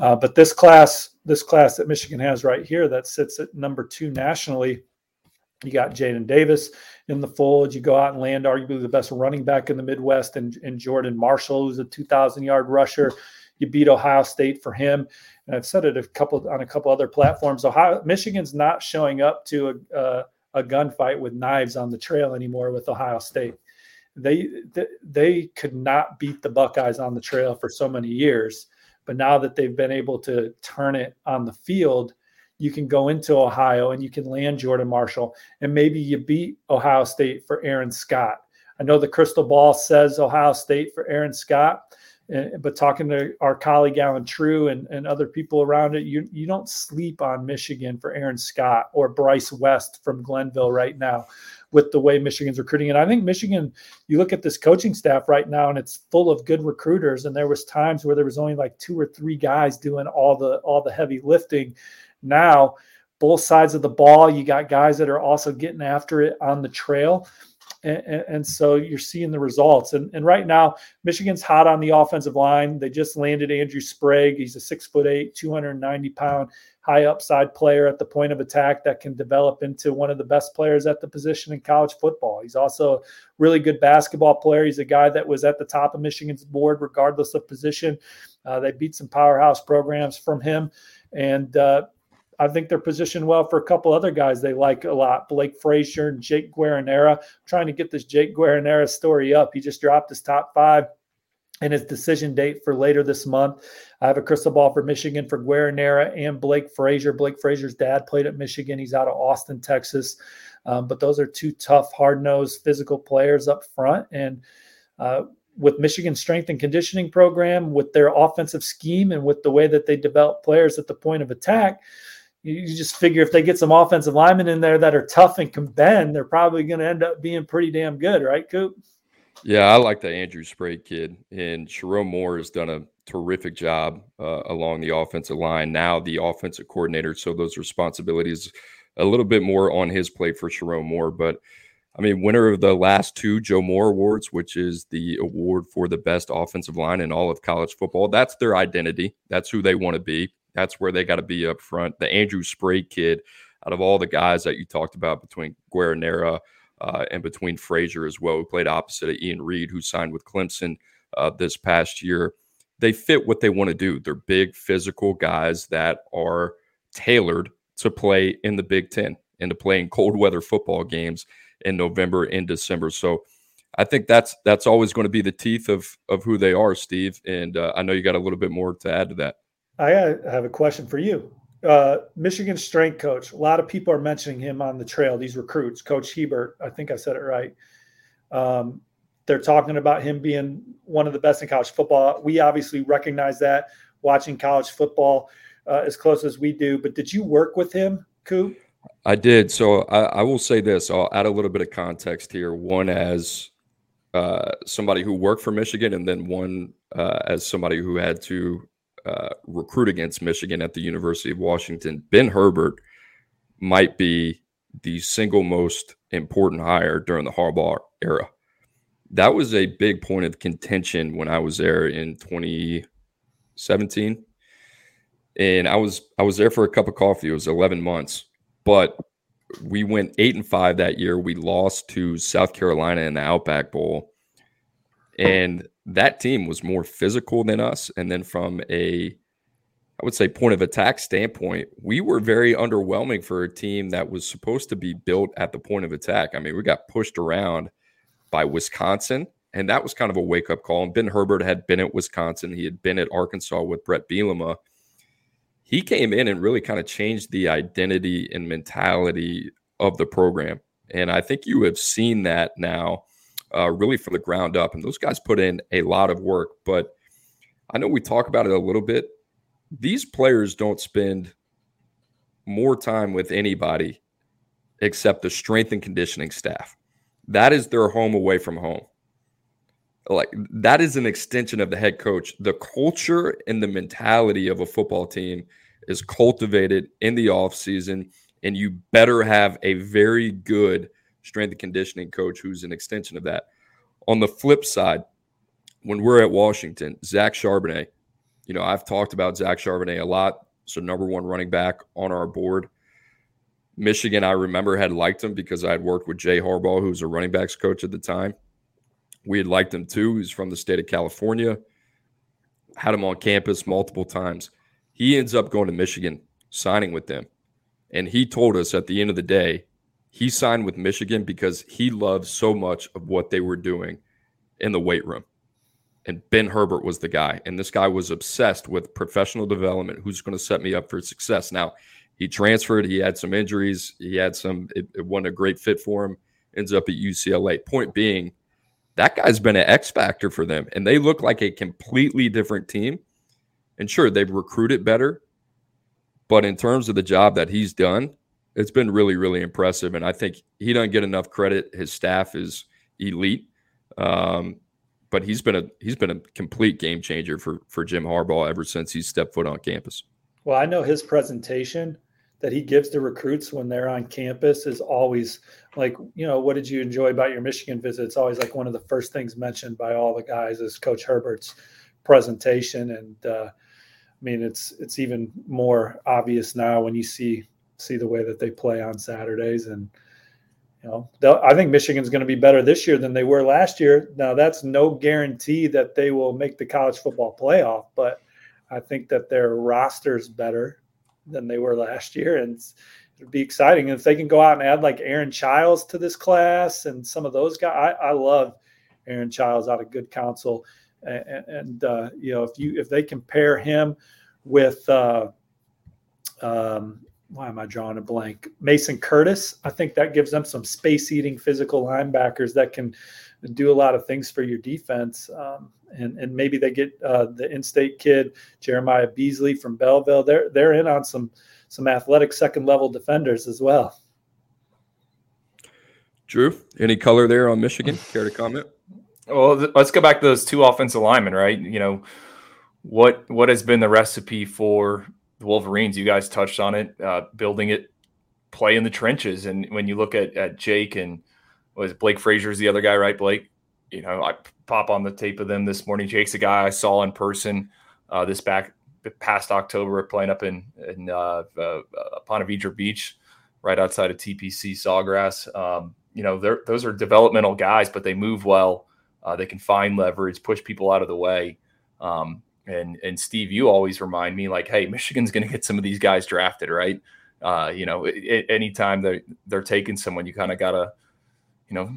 Uh, but this class, this class that Michigan has right here, that sits at number two nationally. You got Jadyn Davis in the fold. You go out and land arguably the best running back in the Midwest, and, and Jordan Marshall, who's a 2,000 yard rusher. You beat Ohio State for him, and I've said it a couple on a couple other platforms. Ohio, Michigan's not showing up to a, a a gunfight with knives on the trail anymore with Ohio State. They they could not beat the Buckeyes on the trail for so many years, but now that they've been able to turn it on the field, you can go into Ohio and you can land Jordan Marshall, and maybe you beat Ohio State for Aaron Scott. I know the crystal ball says Ohio State for Aaron Scott, but talking to our colleague Allen Trieu and, and other people around it, you you don't sleep on Michigan for Aaron Scott or Bryce West from Glenville right now with the way Michigan's recruiting. And I think Michigan, you look at this coaching staff right now and it's full of good recruiters. And there was times where there was only like two or three guys doing all the all the heavy lifting. Now, both sides of the ball, you got guys that are also getting after it on the trail. And, and, so you're seeing the results. And, and right now, Michigan's hot on the offensive line. They just landed Andrew Sprague. He's a six foot eight, 290 pound, high upside player at the point of attack that can develop into one of the best players at the position in college football. He's also a really good basketball player. He's a guy that was at the top of Michigan's board, regardless of position. Uh, they beat some powerhouse programs from him. And uh, I think they're positioned well for a couple other guys they like a lot. Blake Frazier and Jake Guarnera. I'm trying to get this Jake Guarnera story up. He just dropped his top five and his decision date for later this month. I have a crystal ball for Michigan for Guerra and Blake Frazier. Blake Frazier's dad played at Michigan. He's out of Austin, Texas. Um, but those are two tough, hard nosed, physical players up front. And uh, with Michigan's strength and conditioning program, with their offensive scheme, and with the way that they develop players at the point of attack, you, just figure if they get some offensive linemen in there that are tough and can bend, they're probably going to end up being pretty damn good, right, Coop? Yeah, I like the Andrew Sprague kid, and Sherrone Moore has done a terrific job uh, along the offensive line. Now the offensive coordinator, so those responsibilities a little bit more on his plate for Sherrone Moore. But I mean, winner of the last two Joe Moore Awards, which is the award for the best offensive line in all of college football. That's their identity. That's who they want to be. That's where they got to be up front. The Andrew Sprague kid, out of all the guys that you talked about between Guerra uh, and between Frazier as well, who played opposite of Ian Reed, who signed with Clemson uh, this past year. They fit what they want to do. They're big, physical guys that are tailored to play in the Big Ten and to play in cold weather football games in November and December. So I think that's that's always going to be the teeth of of who they are, Steve. And uh, I know you got a little bit more to add to that. I have a question for you uh, Michigan strength coach. A lot of people are mentioning him on the trail. These recruits, Coach Hebert. I think I said it right. Um, they're talking about him being one of the best in college football. We obviously recognize that watching college football uh, as close as we do. But did you work with him, Coop? I did. So I, I, will say this. I'll add a little bit of context here. One as uh, somebody who worked for Michigan, and then one uh, as somebody who had to uh, recruit against Michigan at the University of Washington, Ben Herbert might be the single most important hire during the Harbaugh era. That was a big point of contention when I was there in 2017. And I was I was there for a cup of coffee. It was 11 months, but we went eight and five that year. We lost to South Carolina in the Outback Bowl, and that team was more physical than us. And then from a, I would say, point of attack standpoint, we were very underwhelming for a team that was supposed to be built at the point of attack. I mean, we got pushed around by Wisconsin, and that was kind of a wake up call. And Ben Herbert had been at Wisconsin, he had been at Arkansas with Bret Bielema. He came in and really kind of changed the identity and mentality of the program. And I think you have seen that now uh, really from the ground up. And those guys put in a lot of work. But I know we talk about it a little bit. These players don't spend more time with anybody except the strength and conditioning staff. That is their home away from home. Like that is an extension of the head coach. The culture and the mentality of a football team is cultivated in the off season, and you better have a very good strength and conditioning coach who's an extension of that. On the flip side, when we're at Washington, Zach Charbonnet, you know, I've talked about Zach Charbonnet a lot. So, number one running back on our board. Michigan, I remember, had liked him because I had worked with Jay Harbaugh, who was a running backs coach at the time. We had liked him too. He's from the state of California, had him on campus multiple times. He ends up going to Michigan, signing with them. And he told us at the end of the day, he signed with Michigan because he loved so much of what they were doing in the weight room. And Ben Herbert was the guy. And this guy was obsessed with professional development. Who's going to set me up for success? Now, he transferred. He had some injuries. He had some, it, it wasn't a great fit for him. Ends up at UCLA. Point being, that guy's been an X factor for them. And they look like a completely different team. And sure, they've recruited better. But in terms of the job that he's done, it's been really, really impressive. And I think he doesn't get enough credit. His staff is elite. Um, but he's been a he's been a complete game changer for for Jim Harbaugh ever since he stepped foot on campus. Well, I know his presentation that he gives to recruits when they're on campus is always like, you know, what did you enjoy about your Michigan visit? It's always like one of the first things mentioned by all the guys is Coach Herbert's presentation, and uh, I mean, it's it's even more obvious now when you see see the way that they play on Saturdays. And, you know, I think Michigan's going to be better this year than they were last year. Now, that's no guarantee that they will make the college football playoff, but I think that their roster's better than they were last year. And it'd be exciting. And if they can go out and add like Aaron Chiles to this class and some of those guys, I, I love Aaron Chiles out of good counsel. and, and uh, you know if you if they compare him with uh, um, why am I drawing a blank? Mason Curtis. I think that gives them some space eating physical linebackers that can do a lot of things for your defense. Um, and and maybe they get uh, the in-state kid Jeremiah Beasley from Belleville. They're they're in on some some athletic second level defenders as well. Drew, any color there on Michigan? Care to comment? Well, let's go back to those two offensive linemen, right? You know, what what has been the recipe for the Wolverines? You guys touched on it, uh, building it, play in the trenches, and when you look at at Jake and was Blake Frazier's the other guy, right? Blake, you know, I pop on the tape of them this morning. Jake's a guy I saw in person uh, this back past October playing up in in uh, uh, Ponte Vedra Beach, right outside of TPC Sawgrass. Um, you know, those are developmental guys, but they move well. Uh, they can find leverage, push people out of the way. Um, and and Steve, you always remind me like, hey, Michigan's going to get some of these guys drafted, right? Uh, you know, it, anytime they they're taking someone, you kind of gotta, you know,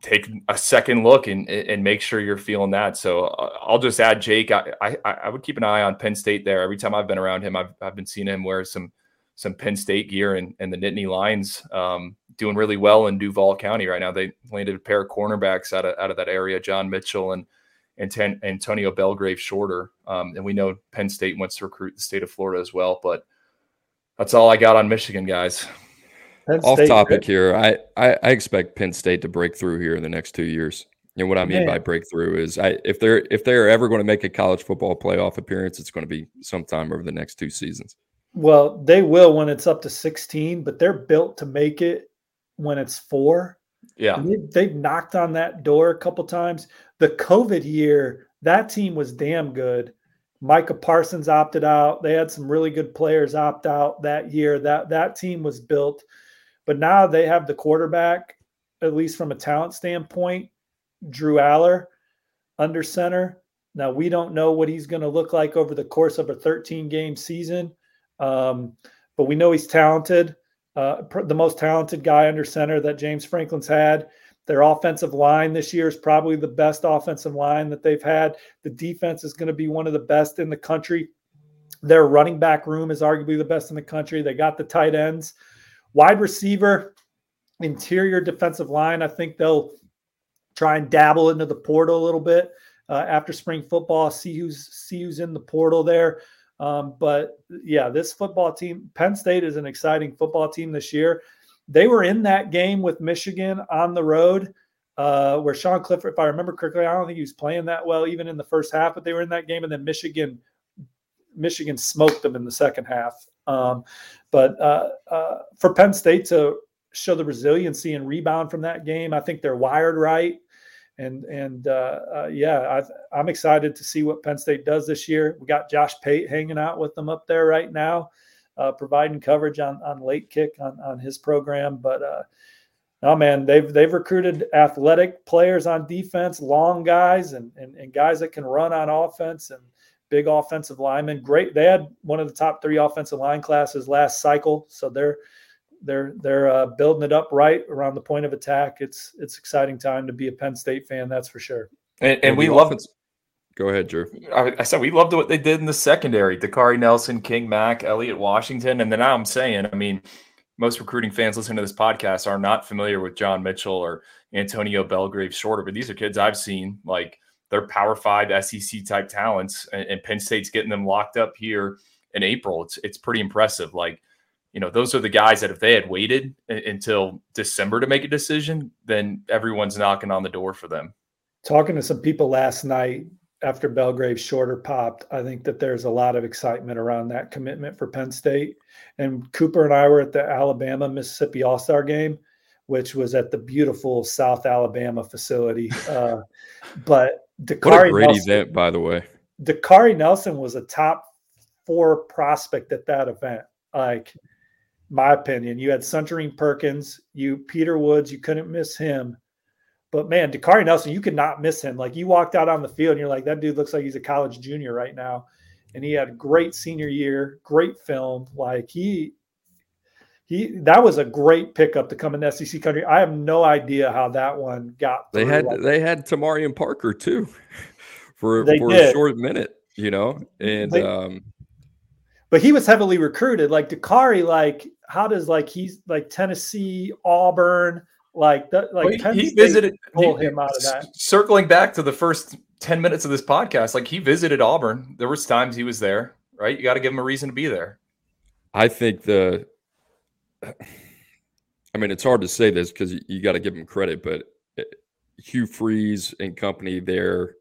take a second look and and make sure you're feeling that. So uh, I'll just add Jake. I, I, I would keep an eye on Penn State there. Every time I've been around him, I've I've been seeing him wear some some Penn State gear and and the Nittany Lions um, doing really well in Duval County right now. They landed a pair of cornerbacks out of out of that area, John Mitchell and and ten, Antonio Belgrave Shorter. Um, and we know Penn State wants to recruit the state of Florida as well. But that's all I got on Michigan, guys. Penn Off State, topic here, I, I, I expect Penn State to break through here in the next two years. And what I mean by breakthrough is, I if they're if they're ever going to make a college football playoff appearance, it's going to be sometime over the next two seasons. Well, they will when it's up to 16, but they're built to make it when it's four. Yeah. They, have knocked on that door a couple times. The COVID year, that team was damn good. Micah Parsons opted out. They had some really good players opt out that year. That that team was built, but now they have the quarterback, at least from a talent standpoint, Drew Allar under center. Now we don't know what he's going to look like over the course of a 13 game season, um, but we know he's talented uh, the most talented guy under center that James Franklin's had. Their offensive line this year is probably the best offensive line that they've had. The defense is going to be one of the best in the country. Their running back room is arguably the best in the country. They got the tight ends, wide receiver, interior defensive line. I think they'll try and dabble into the portal a little bit uh, after spring football. See who's see who's in the portal there. Um, but yeah, this football team, Penn State is an exciting football team this year. They were in that game with Michigan on the road, uh, where Sean Clifford, if I remember correctly, I don't think he was playing that well even in the first half, but they were in that game, and then Michigan, Michigan smoked them in the second half. Um, but uh, uh, for Penn State to show the resiliency and rebound from that game, I think they're wired right and and uh, uh, yeah, I, am excited to see what Penn State does this year. We got Josh Pate hanging out with them up there right now, uh, providing coverage on on late kick on on his program. But oh man, they've they've recruited athletic players on defense, long guys, and and, and guys that can run on offense and big offensive linemen. Great, they had one of the top three offensive line classes last cycle, so they're they're they're uh, building it up right around the point of attack. It's it's exciting time to be a Penn State fan, that's for sure. And, and we love it. Go ahead, Drew. I, I, said we loved what they did in the secondary: Dakari Nelson, King Mack, Elliot Washington, and then now I'm saying, I mean, most recruiting fans listening to this podcast are not familiar with John Mitchell or Antonio Belgrave Shorter, but these are kids I've seen like they're Power Five SEC type talents, and, and Penn State's getting them locked up here in April. It's it's pretty impressive. Like you know, those are the guys that if they had waited until December to make a decision, then everyone's knocking on the door for them. Talking to some people last night after Belgrave Shorter popped, I think that there's a lot of excitement around that commitment for Penn State. And Cooper and I were at the Alabama Mississippi All Star game, which was at the beautiful South Alabama facility. Uh, but Dakari what a great Nelson, event, by the way. Dakari Nelson was a top four prospect at that event. Like my opinion. You had Suntarine Perkins, you Peter Woods, you couldn't miss him. But man, Dakari Nelson, you could not miss him. Like you walked out on the field and you're like, that dude looks like he's a college junior right now. And he had a great senior year, great film. Like he he that was a great pickup to come in SEC country. I have no idea how that one got. They had like they had Tamarian Parker too. for for did. a short minute, you know. And They- um, but he was heavily recruited. Like Dakari, like how does like he's like Tennessee, Auburn, like that, like Well, he- he, visited pulled he- him out of that. Circling back to the first ten minutes of this podcast, like he visited Auburn. There was times he was there, right? You got to give him a reason to be there. I think the, I mean, it's hard to say this because you, got to give him credit, but uh, Hugh Freeze and company there,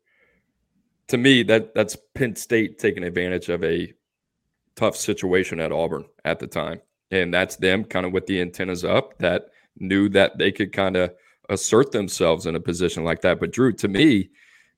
to me, that that's Penn State taking advantage of a tough situation at Auburn at the time, and that's them kind of with the antennas up that knew that they could kind of assert themselves in a position like that. But Drew, to me,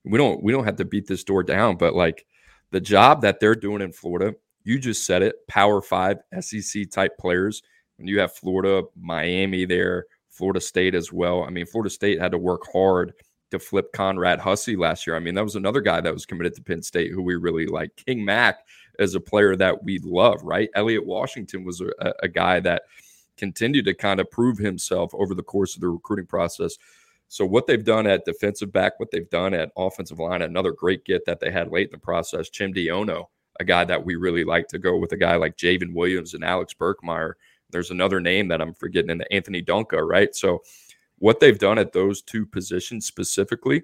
we don't we don't have to beat this door down, but like the job that they're doing in Florida, you just said it, Power Five SEC type players. And you have Florida, Miami there, Florida State as well. I mean, Florida State had to work hard to flip Conrad Hussey last year. I mean, that was another guy that was committed to Penn State who we really like. King Mack is a player that we love, right? Elliot Washington was a, a guy that continued to kind of prove himself over the course of the recruiting process. So what they've done at defensive back, what they've done at offensive line, another great get that they had late in the process, Chimdy Onoh, a guy that we really like to go with a guy like J'ven Williams and Alex Birchmeier. There's another name that I'm forgetting in the Anthony Donkoh, right? So what they've done at those two positions specifically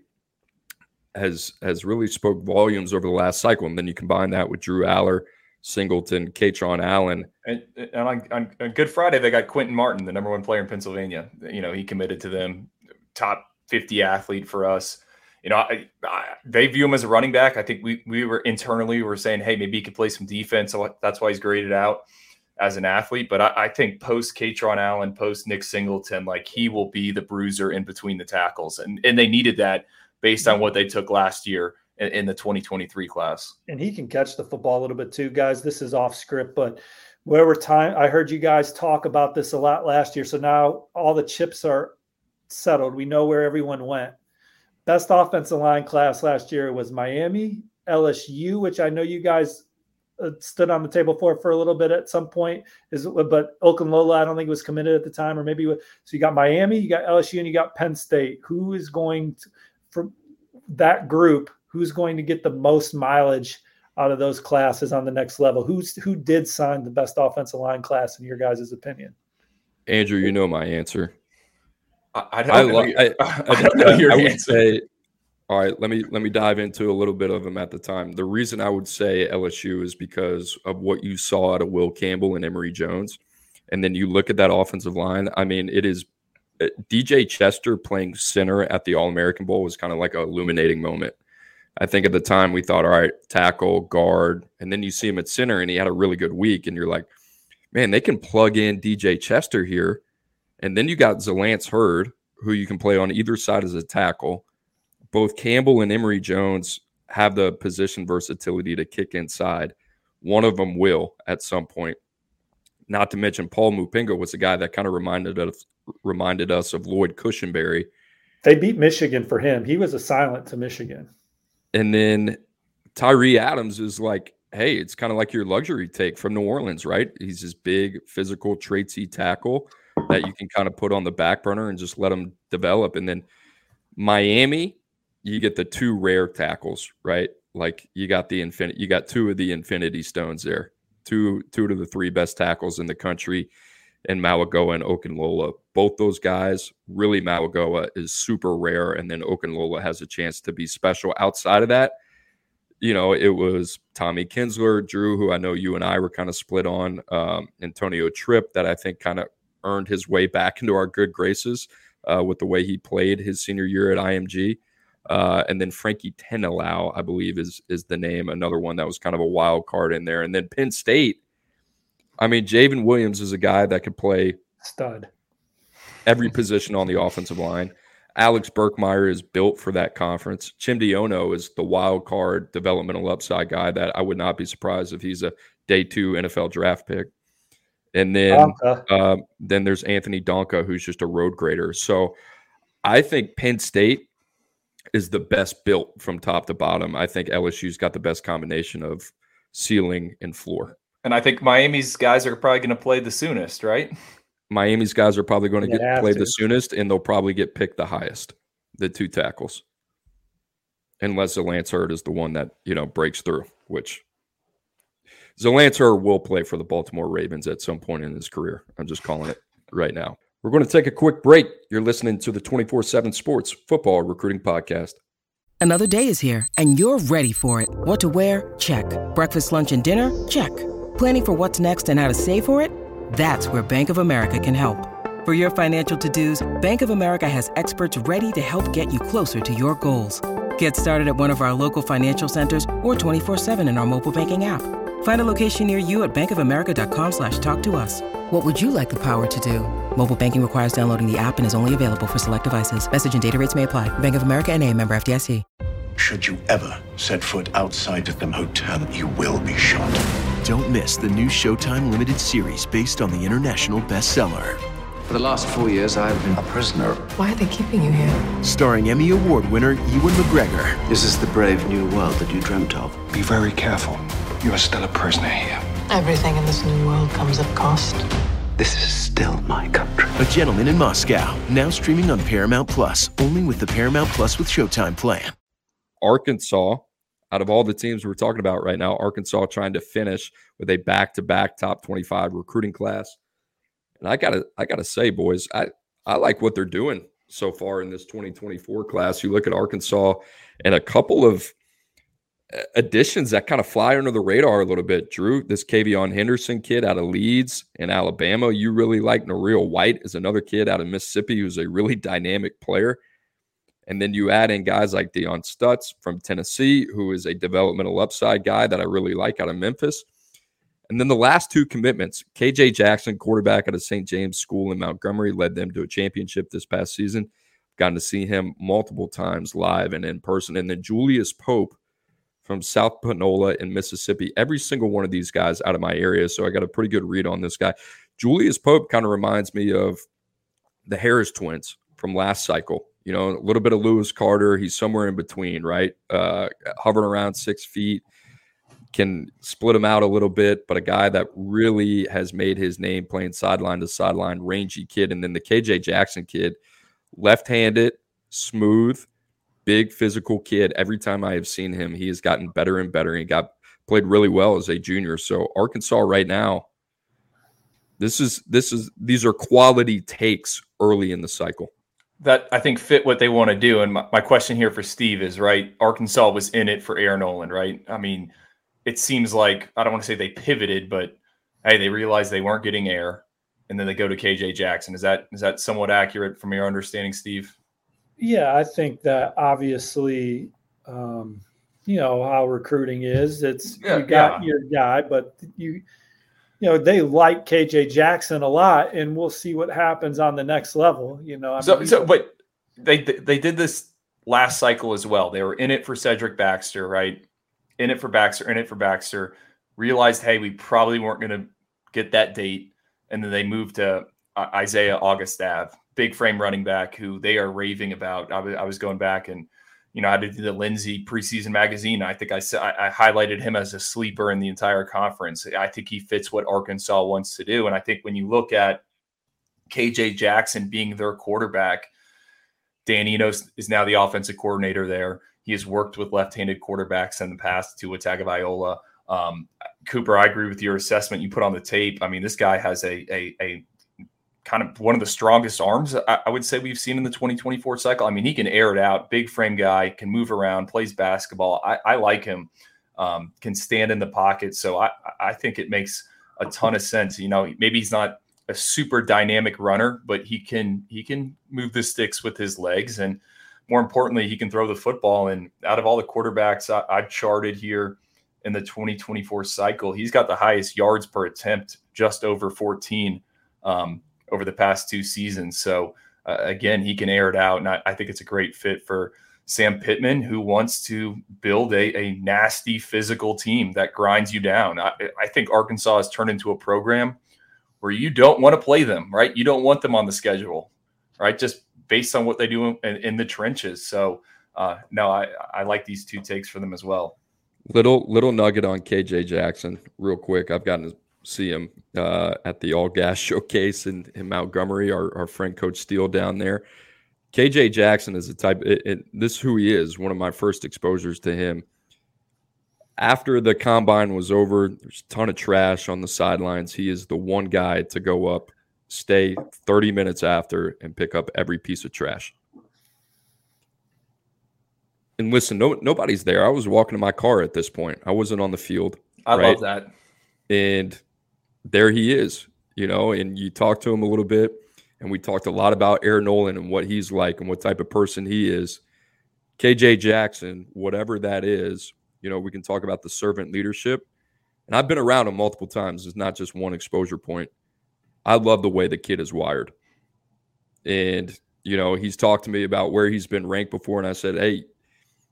has has really spoke volumes over the last cycle. And then you combine that with Drew Allar, Singleton, Kaytron Allen. And, and on, on, on Good Friday, they got Quinton Martin, the number one player in Pennsylvania. You know, he committed to them, top 50 athlete for us. You know, I, I, they view him as a running back. I think we we were internally we were saying, hey, maybe he could play some defense. So that's why he's graded out as an athlete. But I, I think post Kaytron Allen, post Nick Singleton, like he will be the bruiser in between the tackles, and and they needed that based on what they took last year in, in the 2023 class. and he can catch the football a little bit too, guys. This is off script, but where we're time, I heard you guys talk about this a lot last year. So now all the chips are settled. We know where everyone went. Best offensive line class last year was Miami, LSU, which I know you guys uh, stood on the table for for a little bit at some point. Is but Okunlola, I don't think was committed at the time, or maybe so. You got Miami, you got LSU, and you got Penn State. Who is going to, that group? Who's going to get the most mileage out of those classes on the next level? Who's who did sign the best offensive line class in your guys' opinion? Andrew, you know my answer. I, I I, don't know. li- your- I, I don't know your I would answer. say, all right, let me let me dive into a little bit of them at the time. The reason I would say LSU is because of what you saw out of Will Campbell and Emery Jones, and then you look at that offensive line. I mean, it is Uh, DJ Chester playing center at the All American Bowl was kind of like a illuminating moment. I think at the time we thought, all right, tackle, guard, and then you see him at center, and he had a really good week, and you're like, man, they can plug in DJ Chester here and then you got Zalance Heard, who you can play on either side as a tackle. Both Campbell and Emery Jones have the position versatility to kick inside. One of them will at some point. Not to mention Paul Mubenga was a guy that kind of reminded us reminded us of Lloyd Cushenberry. They beat Michigan for him. He was a silent to Michigan. And then Tyree Adams is like, hey, it's kind of like your luxury take from New Orleans, right? He's this big, physical, traitsy tackle that you can kind of put on the back burner and just let him develop. And then Miami, you get the two rare tackles, right? Like you got the infinite, you got two of the infinity stones there, two two of the three best tackles in the country, and Mauigoa and Okunlola. Both those guys, really, Mauigoa is super rare, and then Okunlola has a chance to be special. Outside of that, you know, it was Tommy Kinsler, Drew, who I know you and I were kind of split on, um, Antonio Tripp, that I think kind of earned his way back into our good graces uh, with the way he played his senior year at IMG. Uh, and then Frankie Tenelau, I believe, is is the name. Another one that was kind of a wild card in there. And then Penn State. I mean, J'ven Williams is a guy that could play Stud. every position on the offensive line. Alex Birchmeier is built for that conference. Chimdy Onoh is the wild card developmental upside guy that I would not be surprised if he's a day two NFL draft pick. And then um, then there's Anthony Donkoh, who's just a road grader. So I think Penn State is the best built from top to bottom. I think LSU's got the best combination of ceiling and floor. And I think Miami's guys are probably going to play the soonest, right? Miami's guys are probably going to They get have played to. the soonest, and they'll probably get picked the highest, the two tackles. unless Lance Heard is the one that you know breaks through, which Zalance will play for the Baltimore Ravens at some point in his career. I'm just calling it right now. We're going to take a quick break. You're listening to the 24 7 Sports Football Recruiting Podcast. Another day is here, and you're ready for it. What to wear? Check. Breakfast, lunch, and dinner? Check. Planning for what's next and how to save for it? That's where Bank of America can help. For your financial to dos, Bank of America has experts ready to help get you closer to your goals. Get started at one of our local financial centers or 24 7 in our mobile banking app. Find a location near you at bankofamerica.com slash talk to us. What would you like the power to do? Mobile banking requires downloading the app and is only available for select devices. Message and data rates may apply. Bank of America and a member FDIC. Should you ever set foot outside of the hotel, you will be shot. Don't miss the new Showtime limited series based on the international bestseller. For the last four years, I've been a prisoner. Why are they keeping you here? Starring Emmy Award winner Ewan McGregor. This is the brave new world that you dreamt of. Be very careful. You are still a prisoner here. Everything in this new world comes at cost. This is still my country. A Gentleman in Moscow, now streaming on Paramount Plus, only with the Paramount Plus with Showtime plan. Arkansas, out of all the teams we're talking about right now, Arkansas trying to finish with a back-to-back top 25 recruiting class. And I gotta, I gotta say, boys, I, I like what they're doing so far in this 2024 class. You look at Arkansas and a couple of additions that kind of fly under the radar a little bit. Drew, this KaVeon Henderson kid out of Leeds in Alabama, you really like. Noreel White is another kid out of Mississippi who's a really dynamic player. And then you add in guys like Deon Stutz from Tennessee, who is a developmental upside guy that I really like out of Memphis. And then the last two commitments, KJ Jackson, quarterback at a St. James School in Montgomery, led them to a championship this past season. Gotten to see him multiple times live and in person. And then Julius Pope from South Panola in Mississippi. Every single one of these guys out of my area. So I got a pretty good read on this guy. Julius Pope kind of reminds me of the Harris twins from last cycle. You know, a little bit of Lewis Carter. He's somewhere in between, right? Uh, hovering around six feet, can split him out a little bit, but a guy that really has made his name playing sideline to sideline, rangy kid. And then the KJ Jackson kid, left handed, smooth, big physical kid. Every time I have seen him, he has gotten better and better. He got played really well as a junior. So Arkansas right now, this is this is these are quality takes early in the cycle. That I think fit what they want to do. And my, my question here for Steve is right. Arkansas was in it for Air Noland, right? I mean, it seems like I don't want to say they pivoted, but hey, they realized they weren't getting air, and then they go to KJ Jackson. Is that is that somewhat accurate from your understanding, Steve? Yeah, I think that obviously, um, you know how recruiting is. It's Yeah, you got yeah. your guy, but you, you know, they like KJ Jackson a lot, and we'll see what happens on the next level. You know, I So, mean, so but they they did this last cycle as well. They were in it for Cedric Baxter, right? In it for Baxter, in it for Baxter. Realized, hey, we probably weren't going to get that date, and then they moved to Isaiah Augustave, big frame running back, who they are raving about. I was, I was going back and you know I did the Lindy's preseason magazine. I think I I, highlighted him as a sleeper in the entire conference. I think he fits what Arkansas wants to do, and I think when you look at KJ Jackson being their quarterback. Dan Enos is now the offensive coordinator there. He has worked with left-handed quarterbacks in the past, Tua Tagovailoa. Um, Cooper, I agree with your assessment you put on the tape. I mean, this guy has a a, a kind of one of the strongest arms I, I would say we've seen in the 2024 cycle. I mean, he can air it out, big frame guy, can move around, plays basketball. I, I like him. Um, can stand in the pocket, so I I think it makes a ton of sense. You know, maybe he's not a super dynamic runner, but he can he can move the sticks with his legs, and more importantly, he can throw the football. And out of all the quarterbacks I, I've charted here in the 2024 cycle, he's got the highest yards per attempt, just over 14 um, over the past two seasons. So uh, again, he can air it out, and I, I think it's a great fit for Sam Pittman, who wants to build a, a nasty physical team that grinds you down. I, I think Arkansas has turned into a program where you don't want to play them, right? You don't want them on the schedule, right? Just based on what they do in, in the trenches. So, uh, no, I, I like these two takes for them as well. Little little nugget on KJ Jackson, real quick. I've gotten see him uh, at the All Gas Showcase in, in Montgomery. Our, our friend Coach Steele down there. KJ Jackson is the type. It, it, this is who he is. One of my first exposures to him. After the combine was over, there's a ton of trash on the sidelines. He is the one guy to go up, stay 30 minutes after, and pick up every piece of trash. And listen, no, nobody's there. I was walking to my car at this point. I wasn't on the field. I right? love that. And there he is, you know, and you talk to him a little bit, and we talked a lot about Air Noland and what he's like and what type of person he is. KJ Jackson, whatever that is, you know, we can talk about the servant leadership. And I've been around him multiple times. It's not just one exposure point. I love the way the kid is wired. And, you know, he's talked to me about where he's been ranked before. And I said, hey,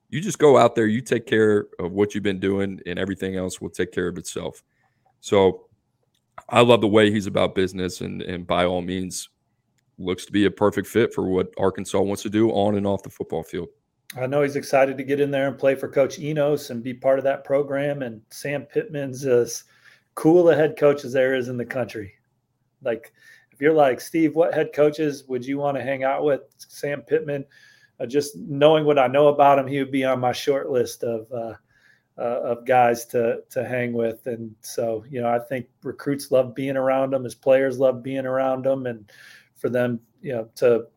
you just go out there, you take care of what you've been doing, and everything else will take care of itself. So I love the way he's about business and and by all means looks to be a perfect fit for what Arkansas wants to do on and off the football field. I know he's excited to get in there and play for Coach Enos and be part of that program. And Sam Pittman's as cool a head coach as there is in the country. Like, if you're like Steve, what head coaches would you want to hang out with? Sam Pittman. Uh, just knowing what I know about him, he would be on my short list of uh, uh, of guys to to hang with. And so, you know, I think recruits love being around them, as players love being around them, and for them, you know, to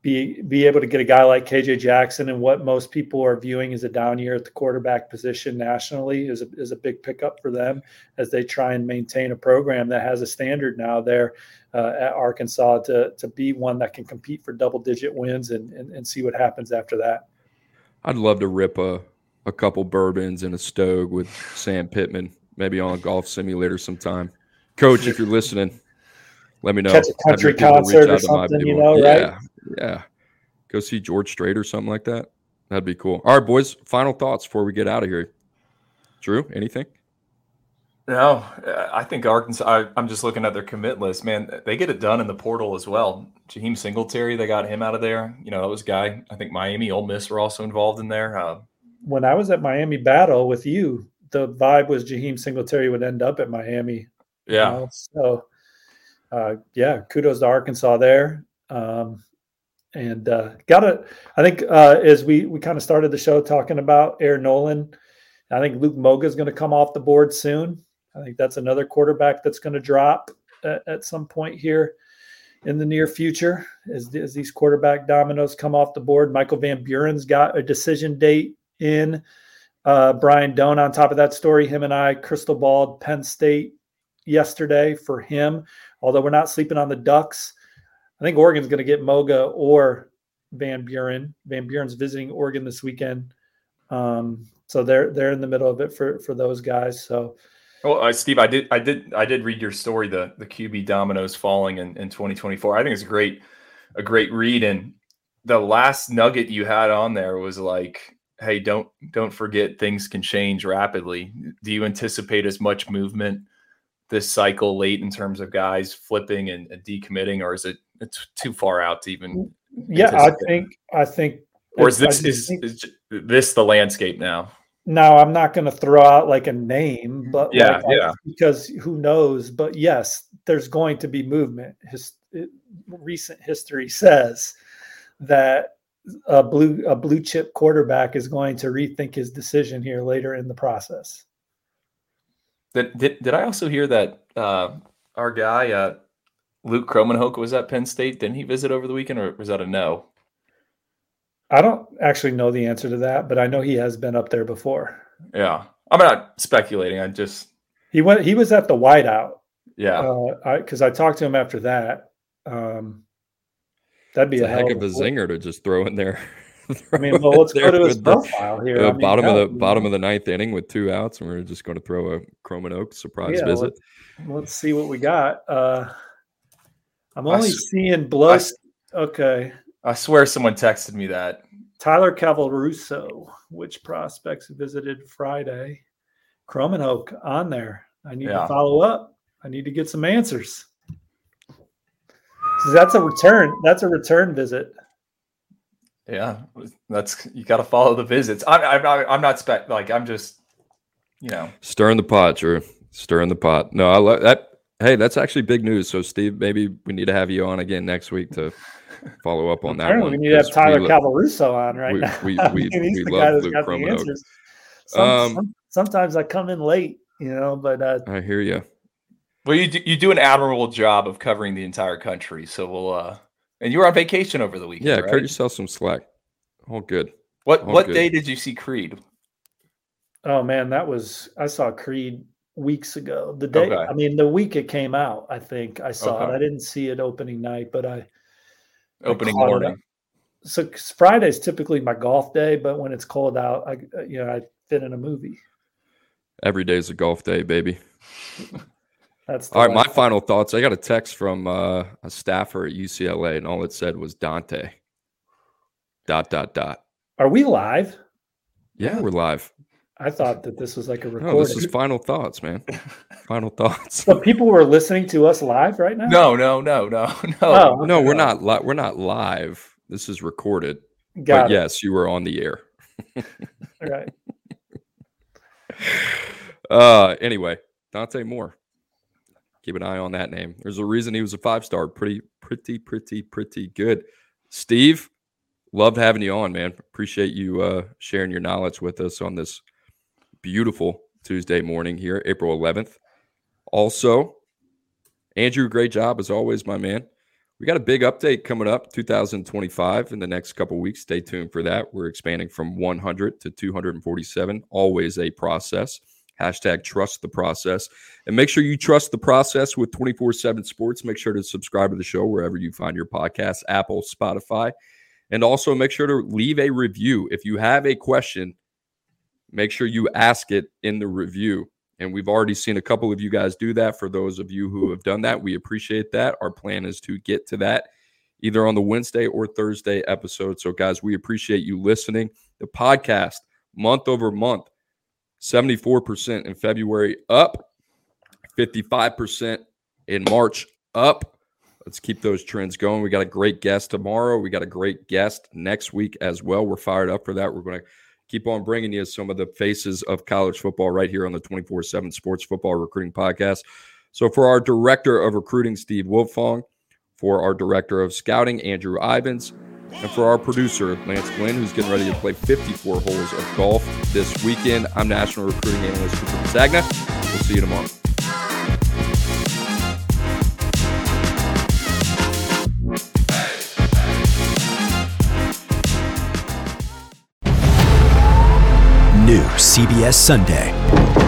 be be able to get a guy like KJ Jackson and what most people are viewing as a down year at the quarterback position nationally is a, is a big pickup for them as they try and maintain a program that has a standard now there uh, at Arkansas to to be one that can compete for double digit wins and, and and see what happens after that. I'd love to rip a a couple bourbons and a stove with Sam Pittman, maybe on a golf simulator sometime. Coach, if you're listening, let me know. Catch a country concert or something, you know, yeah, right? Yeah. Go see George Strait or something like that. That'd be cool. All right, boys. Final thoughts before we get out of here. Drew, anything? No, I think Arkansas. I, I'm just looking at their commit list. Man, they get it done in the portal as well. Jaheim Singletary, they got him out of there. You know, that was a guy. I think Miami, Ole Miss were also involved in there. Uh, When I was at Miami Battle with you, the vibe was Jaheim Singletary would end up at Miami. you Yeah. know? So, uh, yeah, kudos to Arkansas there. Um, and uh, got to, I think, uh, as we we kind of started the show talking about Air Noland, I think Luke Moga is going to come off the board soon. I think that's another quarterback that's going to drop at, at some point here in the near future as, as these quarterback dominoes come off the board. Michael Van Buren's got a decision date in. Uh, Brian Dohn, on top of that story, him and I crystal balled Penn State yesterday for him. Although we're not sleeping on the Ducks, I think Oregon's going to get Moga or Van Buren. Van Buren's visiting Oregon this weekend, um, so they're they're in the middle of it for for those guys. So Well, uh, Steve, I did, I did, I did read your story, the the QB dominoes falling in, in 2024. I think it's a great, a great read. And the last nugget you had on there was like, "Hey, don't don't forget things can change rapidly." Do you anticipate as much movement this cycle late in terms of guys flipping and, and decommitting, or is it it's too far out to even? yeah, I think I think. Or is this is, think- is this the landscape now? Now, I'm not going to throw out like a name, but Yeah, like, yeah. because who knows? But yes, there's going to be movement. His it, recent history says that a blue a blue chip quarterback is going to rethink his decision here later in the process. Did, did, did I also hear that uh, our guy uh, Luke Kromenhoek was at Penn State? Didn't he visit over the weekend, or was that a no? I don't actually know the answer to that, but I know he has been up there before. Yeah, I'm not speculating. I just He went. He was at the whiteout. yeah. Uh, I because I talked to him after that. Um, that'd be a, a heck of a flip. zinger to just throw in there. I mean, well, let's go to his with the- profile here. uh, I mean, bottom hell, of the you bottom of the ninth inning with two outs, and we're just going to throw a Kromenhoek surprise Yeah, visit. Let's, let's see what we got. Uh, I'm only s- seeing I Okay, I swear someone texted me that. Tyler Calvaruso. Which prospects visited Friday? Kromenhoek on there. I need Yeah. to follow up. I need to get some answers. So that's a return. That's a return visit. Yeah, that's you got to follow the visits. I'm I'm not, I'm not spec like I'm just you know Stirring the pot, Drew. Stirring the pot. No, I love that. Hey, that's actually big news. So, Steve, maybe we need to have you on again next week to follow up on that Apparently, one. we need to have 'cause Tyler we lo- Calvaruso on right we- now. we- I we- mean, he's we the love guy that's Luke got the answers. Some, Um, some- sometimes I come in late, you know, but uh, I hear you. Well, you do, you do an admirable job of covering the entire country. So we'll uh and you were on vacation over the weekend. Yeah, right? cut yourself some slack. All good. What all what good. day did you see Creed? oh man, that was I saw Creed weeks ago. The day, Okay. I mean, the week it came out, I think I saw Okay. it. I didn't see it opening night, but I I Opening caught it morning. up. So 'cause Friday's typically my golf day, but when it's cold out, I you know I fit in a movie. Every day is a golf day, baby. That's All right, my life. final thoughts. I got a text from uh, a staffer at UCLA, and all it said was Dante. Dot dot dot. Are we live? Yeah, we're live. I thought that this was like a recording. No, this is final thoughts, man. final thoughts. so people were listening to us live right now. No, no, no, no, no. Oh, No, we're not. Li- we're not live. This is recorded. Got but it. yes, you were on the air. All right. Uh, anyway, Dante Moore. Keep an eye on that name. There's a reason he was a five star. Pretty, pretty, pretty, pretty good. Steve, loved having you on, man. Appreciate you uh, sharing your knowledge with us on this beautiful Tuesday morning here, April 11th. Also, Andrew, great job as always, my man. We got a big update coming up 2025 in the next couple weeks. Stay tuned for that. We're expanding from 100 to 247. Always a process. Hashtag trust the process. And make sure you trust the process with 24 7 sports. Make sure to subscribe to the show wherever you find your podcast Apple, Spotify. And also make sure to leave a review. If you have a question, make sure you ask it in the review. And we've already seen a couple of you guys do that. For those of you who have done that, we appreciate that. Our plan is to get to that either on the Wednesday or Thursday episode. So, guys, we appreciate you listening. The podcast, month over month, 74% in February, up 55% in March, up. Let's keep those trends going. We got a great guest tomorrow. We got a great guest next week as well. We're fired up for that. We're going to keep on bringing you some of the faces of college football right here on the 24 7 Sports Football Recruiting Podcast. So, for our director of recruiting, Steve Wiltfong, for our director of scouting, Andrew Ivins, and for our producer, Lance Glenn, who's getting ready to play 54 holes of golf this weekend, I'm National Recruiting Analyst Cooper Petagna. We'll see you tomorrow. New CBS Sunday.